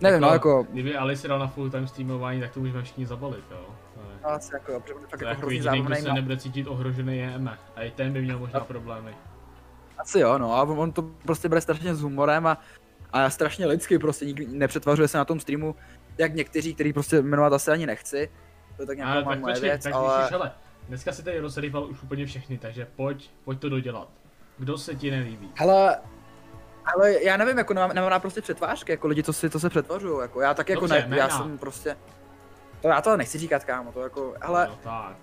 nevím, no jako, Kdyby Ali si dal na full time streamování, tak to můžeme všichni zabalit, jo. To je, no, asi jako, protože on je fakt to jako jako hrozně jediný, kdo zábavný. se nebude cítit ohrožený je Eme. A i ten by měl možná problémy. Asi jo, no, a on to prostě bere strašně s humorem a, a strašně lidsky, prostě nikdy nepřetvařuje se na tom streamu, jak někteří, který prostě jmenovat asi ani nechci. To tak nějaká moje počkej, věc, tak ale... ale... hele, dneska si tady rozrýval už úplně všechny, takže pojď, pojď to dodělat. Kdo se ti nelíbí? Hele, ale já nevím, jako nemám, nemám rád prostě přetvářky, jako lidi, co si to se přetvařují, jako já tak jako Dobře, ne, já jsem prostě, to já to nechci říkat, kámo, to jako, hele, No tak.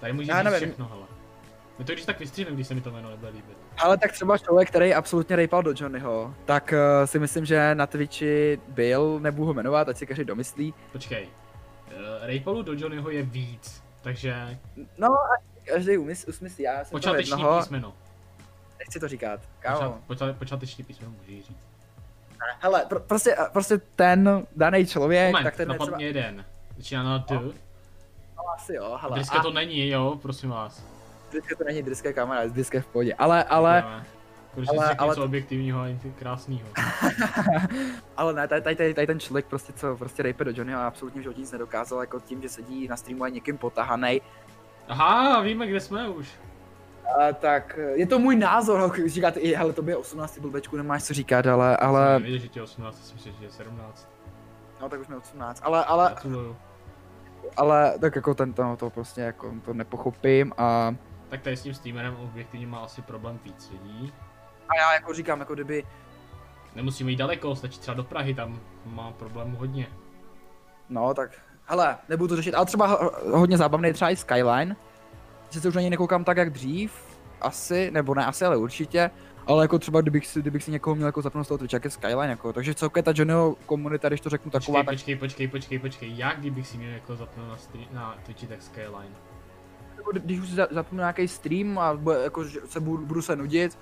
Tady můžeš říct nevím. všechno, hele. My to když tak vystříhnem, když se mi to jméno nebude líbit. ale tak třeba člověk, který absolutně rejpal do Johnnyho, tak uh, si myslím, že na Twitchi byl, nebudu ho jmenovat, ať si každý domyslí, Počkej. Uh, Raypalu do Johnnyho je víc, takže no a každý umysl, usmyslí, já jsem počáteční jednoho, písmeno. nechci to říkat, kámo. Počát, počáteční písmeno můžeš říct. Hele, pro, prostě, prostě ten daný člověk, Moment, tak ten napadl třeba, mě jeden. Začíná na D. no, asi jo, hele, Dneska a to není, jo, prosím vás. Dneska to není kamera, je drská v pohodě, ale, ale, Děkujeme. Konečně ale- ale, ale něco to- objektivního a krásného. *laughs* ale ne, tady, tady, tady, ten člověk prostě, co prostě rejpe do Johnnyho, absolutně v životě nic nedokázal, jako tím, že sedí na streamu a je někým potahanej, Aha, víme, kde jsme už. a, tak je to můj názor, ho- říkáte, i, hele, tobě 18 blbečku, nemáš co říkat, ale, ale. Víš, že tě 18, jsem myslel, že je 17. no tak už jsme 18, ale, ale, Gratuluju. ale, tak jako ten, to, to prostě jako to nepochopím a, Tak tady s tím streamerem objektivně má asi problém víc lidí. A já jako říkám, jako kdyby, Nemusíme jít daleko, stačí třeba do Prahy, tam má problémů hodně. No, tak, hele, nebudu to řešit, ale třeba ho- hodně zábavný je třeba i Skyline. Sice už na něj nekoukám tak, jak dřív, asi, nebo ne asi, ale určitě. Ale jako třeba, kdybych si, kdybych si někoho měl jako zapnout z toho Twitcha, jak je Skyline, jako, takže celkově ta Johnnyho komunita, když to řeknu taková, Počkej, tak počkej, počkej, počkej, počkej, jak kdybych si měl jako zapnout na, stri- na Twitchi tak Skyline? jako, když už zapnu nějaký stream a bude, jako, že se budu, budu se nudit,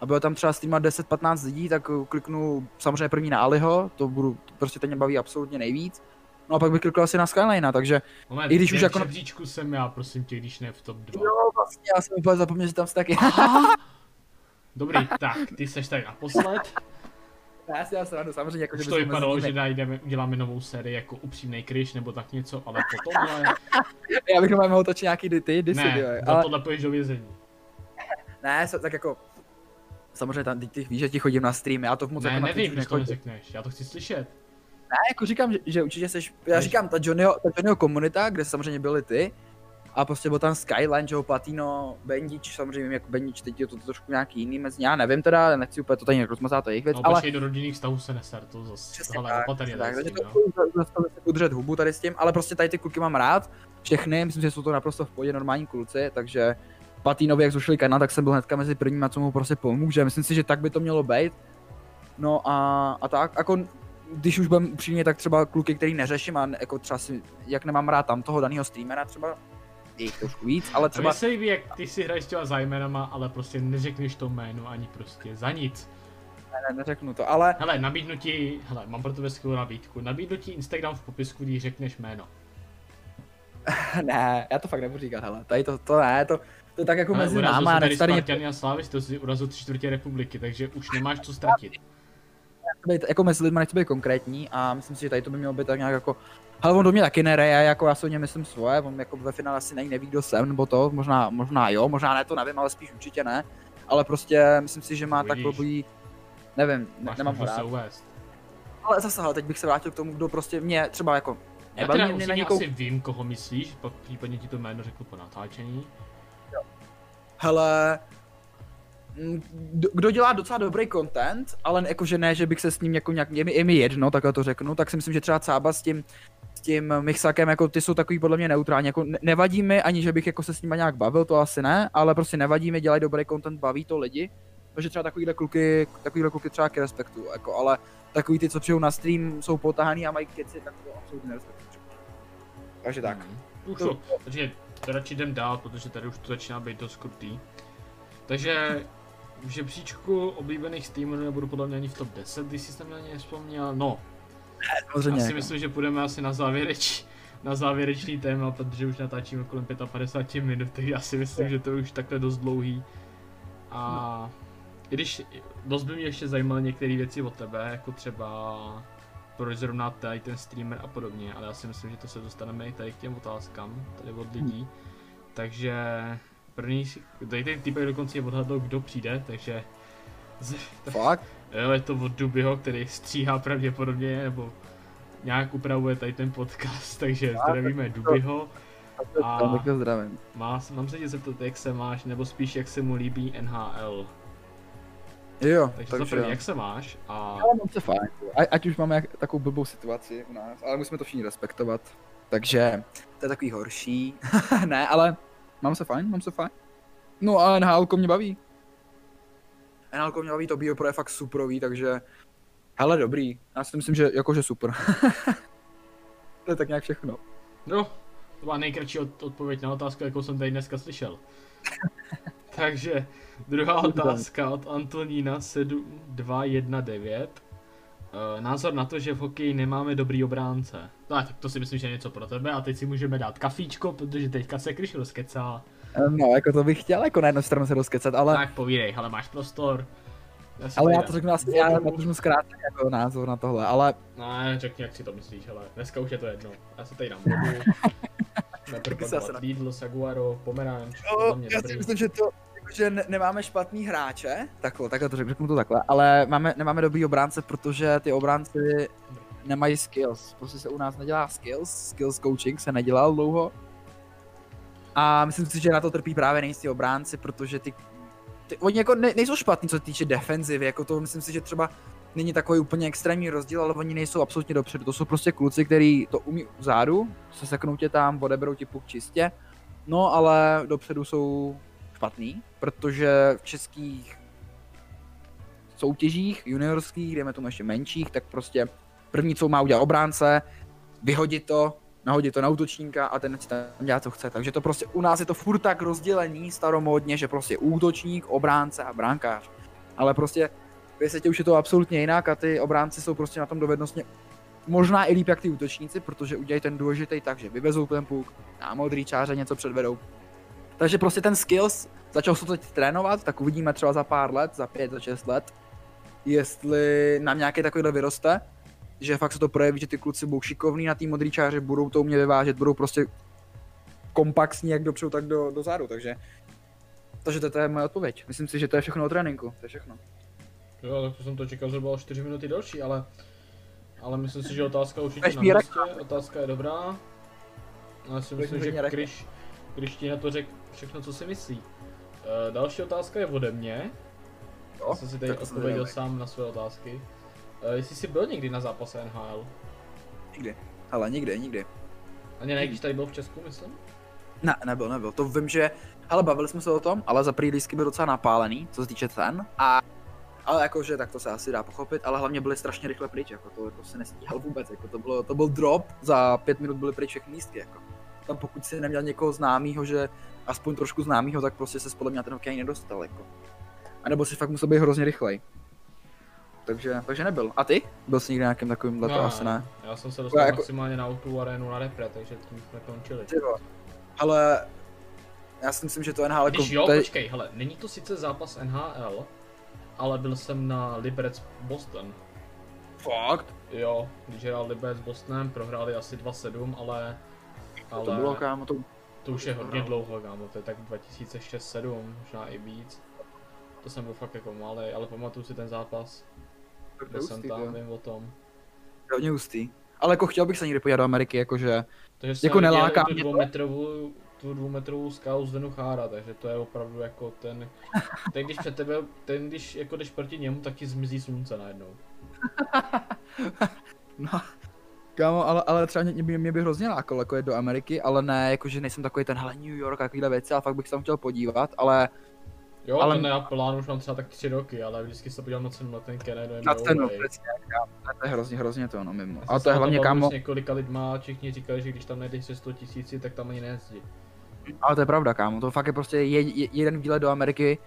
a bylo tam třeba streamat 10-15 lidí, tak kliknu samozřejmě první na Aliho, to budu, to prostě ten mě baví absolutně nejvíc. No a pak bych klikl asi na Skyline, takže Moment, I když už jako- žebříčku jsem já, prosím tě, když ne v top 2. jo, vlastně já jsem úplně zapomněl, že tam jsi taky. Dobrý, tak, ty seš tady naposled. Já si já se rádu, samozřejmě jako, Už že to vypadalo, že najdeme, uděláme novou sérii jako upřímnej kryš nebo tak něco, ale po tomhle, Já bych mohl točit nějaký ty, ty disy, ne, ale tohle půjdeš do vězení. ne, tak jako, samozřejmě tam, ty, ty víš, že ti chodím na streamy, já to moc Ne, jako na nevím, když to nechodím. neřekneš, já to chci slyšet. Ne, jako říkám, že, že určitě seš, já Než- říkám, ta Johnnyho, ta Johnnyho komunita, kde samozřejmě byli ty, a prostě byl tam Skyline, že jo, Platino, Bendič, samozřejmě jako Bendič, teď je to trošku nějaký jiný mezi, já nevím teda, nechci úplně to tady nějak rozmazat, to je jejich věc, No ale do rodinných vztahů se neser, to zase tohle tak, opatrně přesně tak, takže s to zase zase udržet hubu tady s tím, ale prostě tady ty kluky mám rád, všechny, myslím, že jsou to naprosto v pohodě normální kluci, takže Patinovi, jak zrušili kanál, tak jsem byl hnedka mezi prvníma, co mu prostě pomůže, myslím si, že tak by to mělo být. No a, a tak, jako když už budem upřímně, tak třeba kluky, který neřeším a ne- jako třeba si, jak nemám rád tam toho daného streamera třeba, je jich trošku víc, ale Třeba... Mně se líbí, jak ty si hraješ s těma zájmenama, ale prostě neřekneš to jméno ani prostě za nic. ne, neřeknu to, ale Hele, nabídnu ti, hele, mám pro tebe skvělou nabídku. Nabídnu ti Instagram v popisku, když řekneš jméno. *laughs* ne, já to fakt nebudu říkat, hele, tady to, to ne, to, to tak jako Ale mezi náma, jsi tady a Slávis, to si urazil tři čtvrtě republiky, takže už nemáš co ztratit. být, jako mezi lidmi nechci být konkrétní a myslím si, že tady to by mělo být tak nějak jako ale on do mě taky nereje, jako já si o něm myslím svoje, on jako ve finále asi neví, neví kdo jsem, nebo to, možná, možná jo, možná ne, to nevím, ale spíš určitě ne. Ale prostě myslím si, že má Uvidíš. takový, nevím, ne, Máš nemám ho se rád. Ale zase, hele, teď bych se vrátil k tomu, kdo prostě mě třeba jako, Já teda mě na upřímně někou, asi vím, koho myslíš, pak případně ti to jméno řeknu po natáčení. Hele, mm, kdo- dělá docela dobrý content, ale jakože ne, že bych se s ním jako nějak, je mi, je mi jedno, takhle to řeknu, tak si myslím, že třeba Cába s tím, s tím Mixakem, jako ty jsou takový podle mě neutrální, jako ne- nevadí mi ani, že bych jako se s nimi nějak bavil, to asi ne, ale prostě nevadí mi, dělají dobrý content, baví to lidi, takže třeba takovýhle kluky, takovýhle kluky třeba k respektu, jako, ale takový ty, co přijdou na stream, jsou potahaný a mají keci, tak to absolutně nerespektuju. Takže tak. Hmm. Už to, takže to radši jdem dál, protože tady už to začíná být dost krutý. Takže v žebříčku oblíbených streamerů nebudu podle mě ani v top 10, když jsi tam na ně vzpomněl. No, Samozřejmě. já si myslím, že půjdeme asi na závěreč, na závěrečný téma, protože už natáčíme kolem 55 minut, takže já si myslím, že to je už takhle dost dlouhý. A i když dost by mě ještě zajímaly některé věci od tebe, jako třeba proč zrovna tady ten streamer a podobně, ale já si myslím, že to se dostaneme i tady k těm otázkám, tady od lidí. Takže první, tady ten týpek dokonce je odhadl, kdo přijde, takže z, Fakt? *laughs* Jo, je to od Dubyho, který stříhá pravděpodobně, nebo nějak upravuje tady ten podcast, *laughs* takže zdravíme Dubyho. A- Tak zdravím. Má, mám se tě zeptat, jak se máš, nebo spíš jak se mu líbí NHL. Jo, Takže, takže... za první, jak se máš a Ale mám se fajn. A, ať už máme jak, takovou blbou situaci u nás, ale musíme to všichni respektovat. Takže to je takový horší. *laughs* ne, ale mám se fajn, mám se fajn. No a NHL mě baví. NHL mě baví, to BioPro je fakt superový, takže hele dobrý. Já si myslím, že jakože super. *laughs* to je tak nějak všechno. no, to byla nejkratší od, odpověď na otázku, jakou jsem tady dneska slyšel. *laughs* Takže druhá otázka od Antonína 7219. Uh, názor na to, že v hokeji nemáme dobrý obránce. No, tak to si myslím, že je něco pro tebe a teď si můžeme dát kafíčko, protože teďka se Kryš rozkecá. No, jako to bych chtěl, jako na jednu stranu se rozkecat, ale, Tak povídej, ale máš prostor. Já si ale já to řeknu asi, já na to řeknu zkrátka jako názor na tohle, ale Ne, řekni, jak si to myslíš, ale dneska už je to jedno. Já si tady dám *laughs* vodu. Taky se asi Lidl, Saguaro, Pomeranč, mě já si myslím, že to, že ne, nemáme špatný hráče, takhle, takhle to řeknu, to takhle, ale máme, nemáme dobrý obránce, protože ty obránci nemají skills. Prostě se u nás nedělá skills, skills coaching se nedělal dlouho. A myslím si, že na to trpí právě nejistý obránci, protože ty, ty oni jako ne, nejsou špatní, co se týče defenzivy, jako to myslím si, že třeba není takový úplně extrémní rozdíl, ale oni nejsou absolutně dopředu. To jsou prostě kluci, kteří to umí vzadu, se seknou tě tam, odeberou ti puk čistě, no ale dopředu jsou špatný, protože v českých soutěžích juniorských, dejme tomu ještě menších, tak prostě první, co má udělat obránce, vyhodit to, nahodit to na útočníka a ten si tam dělá, co chce. Takže to prostě u nás je to furt tak rozdělený staromódně, že prostě útočník, obránce a bránkář. Ale prostě ve světě už je to absolutně jinak a ty obránci jsou prostě na tom dovednostně možná i líp jak ty útočníci, protože udělají ten důležitý tak, že vyvezou ten puk, na modrý čáře něco předvedou. Takže prostě ten skills, začal se teď trénovat, tak uvidíme třeba za pár let, za pět, za šest let, jestli nám nějaký takovýhle vyroste, že fakt se to projeví, že ty kluci budou šikovní na té modrý čáře, budou to umět vyvážet, budou prostě kompaktní jak dopředu, tak do, do zádu, takže takže to, to je moje odpověď. Myslím si, že to je všechno o tréninku, to je všechno. Jo, tak to jsem to čekal zhruba o 4 minuty delší, ale... Ale myslím si, že otázka určitě na místě, otázka je dobrá. Já si myslím, že Kryš ti na to řekl všechno, co si myslí. Uh, další otázka je ode mě. Já jsem si tady odpověděl sám na své otázky. Uh, jestli jsi byl někdy na zápase NHL? Nikdy. Ale nikdy, nikdy. Ani ne, když tady byl v Česku, myslím? Ne, nebyl, nebyl. To vím, že, ale bavili jsme se o tom, ale za první lístky byl docela napálený, co se týče cen. A ale jakože tak to se asi dá pochopit, ale hlavně byly strašně rychle pryč, jako to, to se nestíhal vůbec, jako to, bylo, to byl drop, za pět minut byly pryč všechny lístky, jako. Tam pokud si neměl někoho známýho, že aspoň trošku známýho, tak prostě se podle mě na ten hokej nedostal, jako. A nebo si fakt musel být hrozně rychlej. Takže, takže nebyl. A ty? Byl jsi někdy na nějakém takovým, to asi ne. Já jsem se dostal jako- maximálně na autu arénu na repre, takže tím jsme končili. Ty vole. Ale Já si myslím, že to NHL jako... Když jo, je, počkej, hele, není to sice zápas NHL, ale byl jsem na Liberec Boston. Fakt? Jo, když hrál Liberec s Bostonem, prohráli asi 2-7, ale... ale To bylo, kámo, to... to už je hodně dlouho, kámo, to je tak 2006-2007, možná i víc. To jsem byl fakt jako malý, ale pamatuju si ten zápas. to Byl jsem tam, jo. vím o tom. Hodně hustý. Ale jako chtěl bych se někdy podívat do Ameriky, jakože... Takže Jako neláká tu dvoumetrovou, tu dvoumetrovou skálu z Denuchára, takže to je opravdu jako ten, *laughs* ten když před tebe, ten když jako jdeš proti němu, tak ti zmizí slunce najednou. *laughs* No, kámo, ale, ale třeba mě, mě, mě by hrozně lákalo jako jet do Ameriky, ale ne, jakože nejsem takový ten hele New York a takovýhle věci, ale fakt bych se tam chtěl podívat, ale Jo, Ale- ten já plán už mám třeba tak tři roky, ale vždycky se podívám na cenu na ten Canada na cenu, přesně, to je hrozně, hrozně to, no mimo. Jsem to je hlavně, kámo, S několika lidma a všichni říkali, že když tam najdeš se 100 tisíci, tak tam ani nejezdí. ale to je pravda, kámo, to fakt je prostě je, je, jeden výlet do Ameriky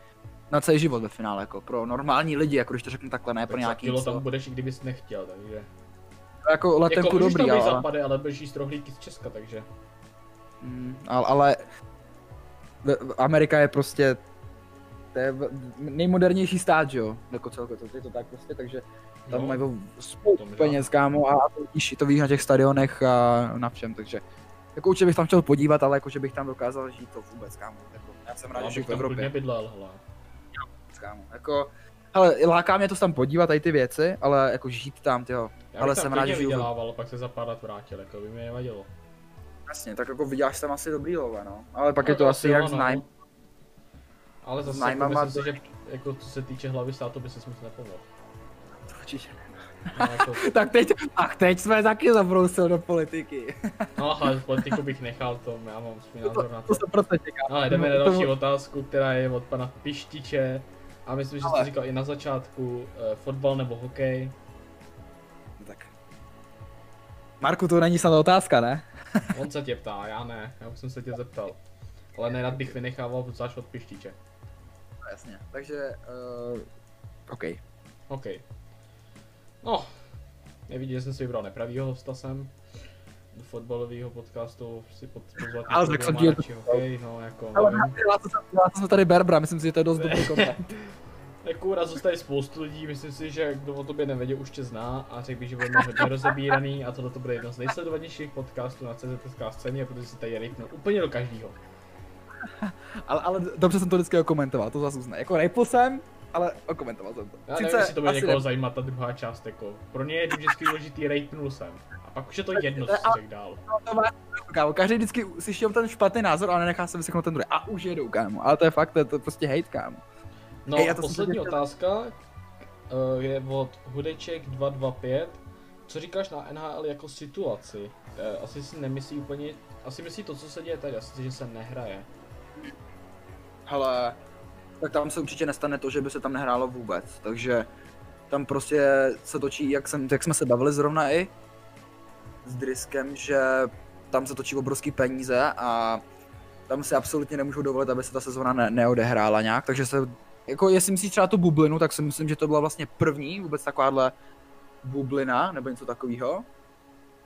na celý život ve finále, jako pro normální lidi, jako když to řeknu takhle, ne pro Tak za nějaký, kilo tam budeš, i kdybys nechtěl, takže... jako letenku jako dobrý, ale, západy, ale beží z rohlíky z Česka, takže... mm, ale, ale Amerika je prostě to je nejmodernější stát, že jo, jako celkově, to, je to tak prostě, takže tam No. mají spoustu peněz, kámo, a to vidíš, to vidíš na těch stadionech a na všem, takže jako určitě bych tam chtěl podívat, ale jako, že bych tam dokázal žít to vůbec, kámo, jako, já jsem rád, Já že bych v Evropě, bydlel, hele. kámo, jako, hele, láká mě to tam podívat, tady ty věci, ale jako žít tam, tyjo, Já Ale jsem rád, že vydělával, pak se za pár let vrátil, jako by mi nevadilo. jasně, tak jako vyděláš tam asi dobrý love, no, ale pak No, je to asi jak no. znám, Ale zase jako nájmama myslím si, že jako co se týče hlavy státu by se moc nepomohl. určitě. No, jako, *laughs* Tak teď, ach teď jsme taky zabrousil do politiky. no ale politiku bych nechal, to já mám svůj názor na to. To se proto čeká. Ale jdeme na to- další otázku, která je od pana Pištiče. A myslím, že jsi Ale- to říkal i na začátku, eh, fotbal nebo hokej. Marku, to není snad otázka, ne? *laughs* On se tě ptá, já ne, já už jsem se tě zeptal. Ale nerad bych vynechával zvlášť od Pištiče. No, jasně. Takže, uh, OK. OK. No, nevidí, že jsem si vybral nepravýho hosta sem. Do fotbalového podcastu si pod, pozvat Ale tak jsem radši hokej, no jako Ale nevím. to, dělá to tady Berbra, myslím si, že to je dost dobrý *laughs* content. Jako raz zůstali spoustu lidí, myslím si, že kdo o tobě nevěděl, už tě zná a řekl bych, že budeme hodně rozebíraný a tohle to bude jedno z nejsledovanějších podcastů na CZSK scéně, protože si tady rejpnu úplně do každého. ale, ale dobře jsem to vždycky okomentoval, to zase uzná. Jako rejpl jsem, ale okomentoval jsem to. Já nevím, jestli to bude někoho zajímat ta druhá část, jako. Pro ně je vždycky důležitý rejpnul jsem. A pak už je to jedno, co řekl dál. to má, kámo, každý vždycky si šel ten špatný názor, ale nenechá se vyseknout ten druhý. A už jedou, kámo. Ale to je fakt, to je to prostě hate, kámo. No já a poslední se chtěl- otázka eh, je od Hudeček 225. Co říkáš na NHL jako situaci? Eh, Asi si nemyslí úplně, asi myslí to, co se děje tady, asi že se nehraje. Hele, tak tam se určitě nestane to, že by se tam nehrálo vůbec, takže tam prostě se točí, jak, jsem, jak jsme se bavili zrovna i s Driskem, že tam se točí obrovský peníze a tam si absolutně nemůžou dovolit, aby se ta sezóna ne, neodehrála nějak, takže se, jako jestli myslíš třeba tu bublinu, tak si myslím, že to byla vlastně první vůbec takováhle bublina, nebo něco takového.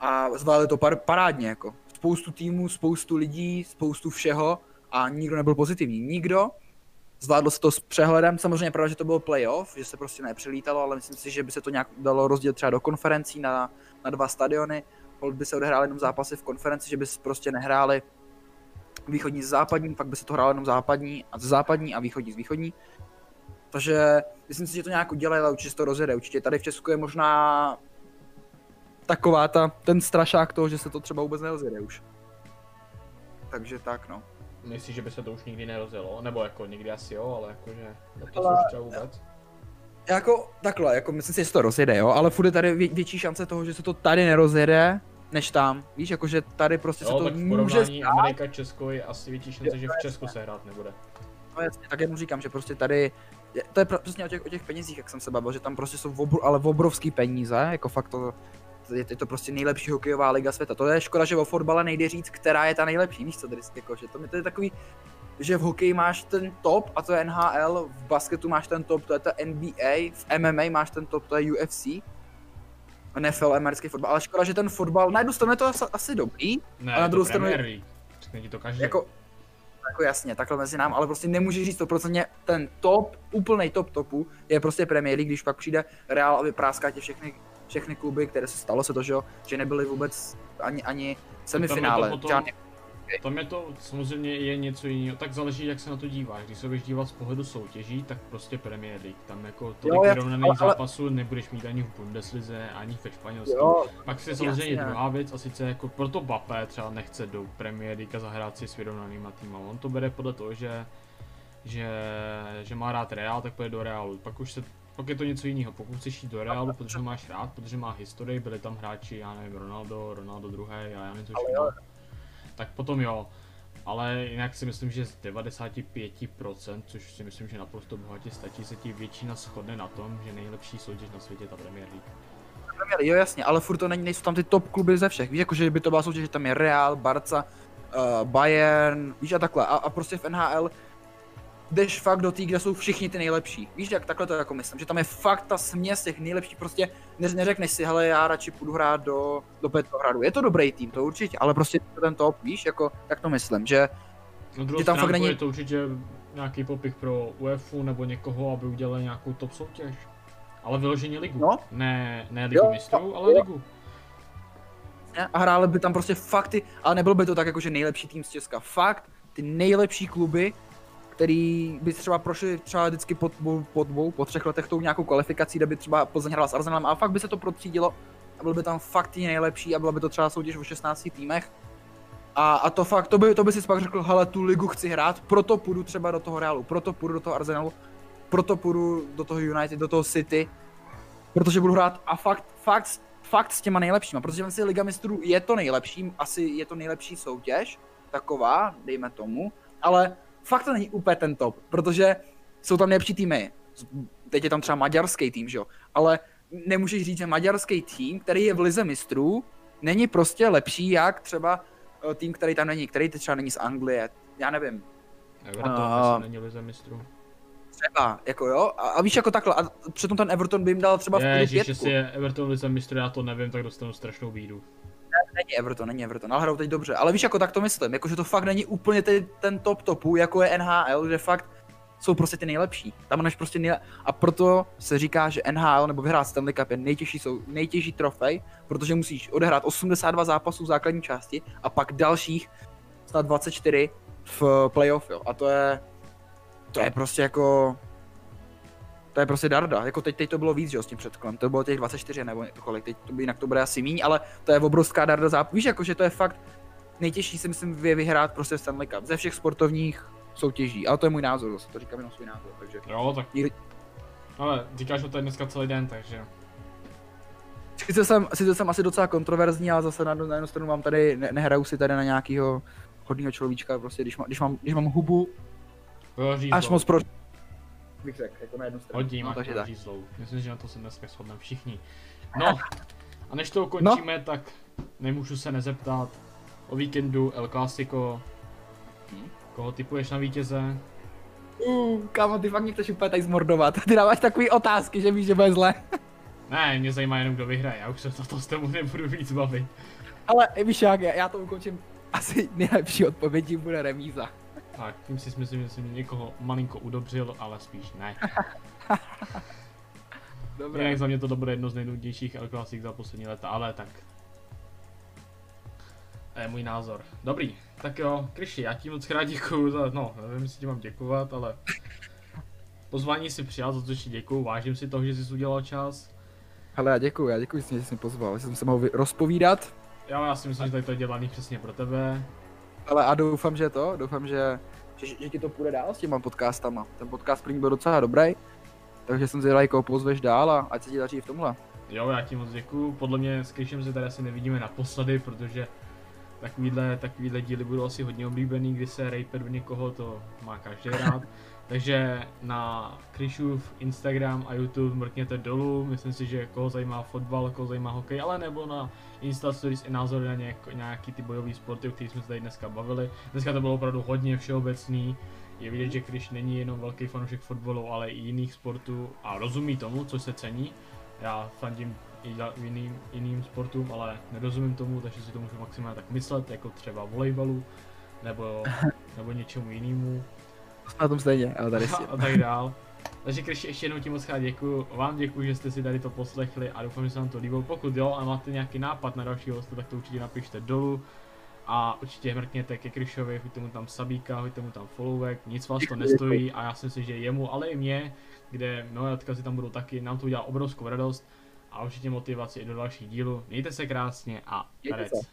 A zvládli to par, parádně, jako. Spoustu týmů, spoustu lidí, spoustu všeho a nikdo nebyl pozitivní. Nikdo. Zvládlo se to s přehledem, samozřejmě pravda, že to byl playoff, že se prostě nepřelítalo, ale myslím si, že by se to nějak dalo rozdělit třeba do konferencí na, na dva stadiony. Hold by se odehrály jenom zápasy v konferenci, že by se prostě nehráli východní s západní, pak by se to hrálo jenom západní a z západní a východní z východní. Takže myslím si, že to nějak udělají, ale určitě to rozjede. Určitě tady v Česku je možná taková ta, ten strašák toho, že se to třeba vůbec nerozjede už. Takže tak no. Myslíš, že by se to už nikdy nerozjelo? Nebo jako někdy asi jo, ale jakože to Ale- už třeba vůbec. Jako takhle, jako myslím si, že se to rozjede, jo, ale furt je tady vě- větší šance toho, že se to tady nerozjede, než tam. Víš, jakože tady prostě Jo, se to tak v může stát. Amerika Česko je asi větší šance, že v Česku se hrát nebude. No jasně, tak jenom říkám, že prostě tady, to je přesně o těch, o těch penězích, jak jsem se bavil, že tam prostě jsou obr, ale obrovský peníze, jako fakt to, je, je to prostě nejlepší hokejová liga světa. To je škoda, že o fotbale nejde říct, která je ta nejlepší, víš co, jako, že to, to je takový, že v hokeji máš ten top a to je NHL, v basketu máš ten top, to je ta NBA, v MMA máš ten top, to je UFC, NFL, americký fotbal, ale škoda, že ten fotbal, na jednu stranu je to asi, asi dobrý, Ne, A na je druhou stranu-. Řekne ti to každý. jako, jako jasně, takhle mezi nám, ale prostě nemůžeš říct to procentně ten top, úplný top topu je prostě Premier League, když pak přijde Real a vypráská tě všechny, všechny kluby, které se stalo se to, že, jo, že nebyly vůbec ani, ani semifinále, potom- žádný Tam je to samozřejmě je něco jiného, tak záleží jak se na to díváš. Když se budeš dívat z pohledu soutěží, tak prostě Premier League. Tam jako tolik vyrovnaných zápasů nebudeš mít ani v Bundeslize, ani ve Španělsku. Jo, Pak se samozřejmě jasně. druhá věc a sice jako proto Bappé třeba nechce do Premier League a zahrát si s vyrovnanýma týma. On to bere podle toho, že, že, že má rád Real, tak půjde do Realu. Pak už se pak je to něco jiného. Pokud chceš jít do Realu, protože máš rád, protože má historii, byli tam hráči, já nevím, Ronaldo, Ronaldo druhý a já nevím, co Ale všechno. Tak potom jo. Ale jinak si myslím, že z 95%, což si myslím, že naprosto bohatě stačí, se ti většina shodne na tom, že nejlepší soutěž na světě je ta Premier League. Premier jo jasně, ale furt to není, nejsou tam ty top kluby ze všech, víš, jakože by to byla soutěž, že tam je Real, Barca, uh, Bayern, víš a takhle, a, a prostě v NHL jdeš fakt do té, kde jsou všichni ty nejlepší, víš, jak takhle to jako myslím, že tam je fakt ta směs těch nejlepších, prostě ne, neřekneš si, hele, já radši půjdu hrát do, do Petrohradu, je to dobrý tým, to určitě, ale prostě to ten top, víš, jako, tak to myslím, že druhou Že tam fakt není- je to určitě nějaký popich pro UEFA nebo někoho, aby udělali nějakou top soutěž. Ale vyloženě ligu. No. Ne, ne ligu Jo, mistrů, ale jo. ligu. a hráli by tam prostě fakt ty, ale nebylo by to tak jako, že nejlepší tým z Česka, fakt ty nejlepší kluby, který by třeba prošli třeba vždycky po, dvou- po dvou, po třech letech tou nějakou kvalifikací, kde by třeba Plzeň hrála s Arsenalem a fakt by se to procídilo a byl by tam fakt ty nejlepší a byla by to třeba soutěž o 16 týmech. A, a to fakt, to by, to by si pak řekl, hele, tu ligu chci hrát, proto půjdu třeba do toho Realu, proto půjdu do toho Arsenalu, proto půjdu do toho United, do toho City, protože budu hrát a fakt, fakt, fakt s těma nejlepšíma, protože si Liga mistrů je to nejlepší, asi je to nejlepší soutěž, taková, dejme tomu, ale fakt to není úplně ten top, protože jsou tam nejlepší týmy. Teď je tam třeba maďarský tým, že jo, ale nemůžeš říct, že maďarský tým, který je v Lize mistrů, není prostě lepší jak třeba eh, tým, který tam není, který teď třeba není z Anglie, já nevím, Everton A- asi není lize mistrů. třeba, jako jo, a, a víš jako takhle, a přitom ten Everton by jim dal třeba v Ježiš, pětku. jestli je Everton lize mistrů, já to nevím, tak dostanu strašnou bídu. Není Everton, není Everton, ale hrajou teď dobře. Ale víš, jako tak to myslím, jako že to fakt není úplně ty, ten top topu, jako je NHL, že fakt jsou prostě ty nejlepší. Tam než prostě nejle... A proto se říká, že NHL nebo vyhrát Stanley Cup je nejtěžší, jsou, nejtěžší trofej, protože musíš odehrát 82 zápasů v základní části a pak dalších snad 24 v playoff, jo. A to je, to je prostě jako, to je prostě darda. Jako teď, teď to bylo víc, že jo, s tím předkolem. To bylo těch 24 nebo kolik, teď to by, jinak to bude asi míň, ale to je obrovská darda záp. Víš, jako, že to je fakt nejtěžší si myslím je vyhrát prostě Stanley Cup ze všech sportovních soutěží. Ale to je můj názor, zase to říkám jenom svůj názor, takže. Jo, tak. Ale říkáš o to dneska celý den, takže. Sice jsem, sice jsem asi docela kontroverzní, ale zase na, na jednu stranu mám tady, ne, nehraju si tady na nějakýho hodného človíčka, prostě když, má, když, mám, když mám hubu řízlo. až moc pro... bych řekl, jako na jednu stranu. Hodí, no, takže to tak. řízlou. Myslím, že na to se dneska shodneme všichni. No, a než to ukončíme, No. tak nemůžu se nezeptat o víkendu El Clasico. Hm? Koho typuješ na vítěze? Uh, kámo, ty fakt mě chceš úplně tady zmordovat. *laughs* Ty dáváš takový otázky, že víš, že bude zle. *laughs* Ne, mě zajímá jenom, kdo vyhraje, já už se to s tebou nebudu víc bavit. Ale víš jak, já, já to ukončím. Asi nejlepší odpovědí bude remíza. Tak, tím si myslím, že jsem někoho malinko udobřil, ale spíš ne. *laughs* Dobré. Jinak za mě to bude jedno z nejnudnějších El Clasic za poslední léta, ale tak. To je můj názor. Dobrý, tak jo, Kryši, já ti moc krát děkuju za, no, nevím, jestli ti mám děkovat, ale pozvání si přijal, za což ti děkuju, vážím si toho, že jsi udělal čas. Hele, já děkuji, já děkuji, že jsi mě pozval, že jsem se mohl rozpovídat. Jo, já si myslím, že tady to je dělaný přesně pro tebe. Ale a doufám, že to, doufám, že, že, že ti to půjde dál s těma podcastama. Ten podcast první byl docela dobrý, takže jsem zvědavý, koho pozveš dál a ať se ti daří v tomhle. Jo, já ti moc děkuju. Podle mě s Kryšem se tady asi nevidíme naposledy, protože takovýhle, takovýhle díly budou asi hodně oblíbený, kdy se rejpe do někoho, to má každý rád. *laughs* Takže na Kryšův Instagram a YouTube mrkněte dolů, myslím si, že koho zajímá fotbal, koho zajímá hokej, ale nebo na Insta Stories i názory na nějak, nějaký ty bojové sporty, o kterých jsme se tady dneska bavili. Dneska to bylo opravdu hodně všeobecný, je vidět, že Kryš není jenom velký fanoušek fotbalu, ale i jiných sportů a rozumí tomu, co se cení. Já fandím i jiným, jiným sportům, ale nerozumím tomu, takže si to můžu maximálně tak myslet, jako třeba volejbalu. nebo, nebo něčemu jinému. Na tom stejně, ale tady *laughs* si. a tak dál. Takže Kryši, ještě jednou ti moc krát děkuju, vám děkuji, že jste si tady to poslechli a doufám, že se vám to líbilo. Pokud jo a máte nějaký nápad na další hostu, tak to určitě napište dolů. A určitě mrkněte ke Kryšovi, hoďte mu tam sabíka, hoďte mu tam followek, nic vás to nestojí a já si myslím, že jemu, ale i mě, kde moje odkazy tam budou taky, nám to udělá obrovskou radost a určitě motivaci i do dalších dílů. Mějte se krásně a Perec. se.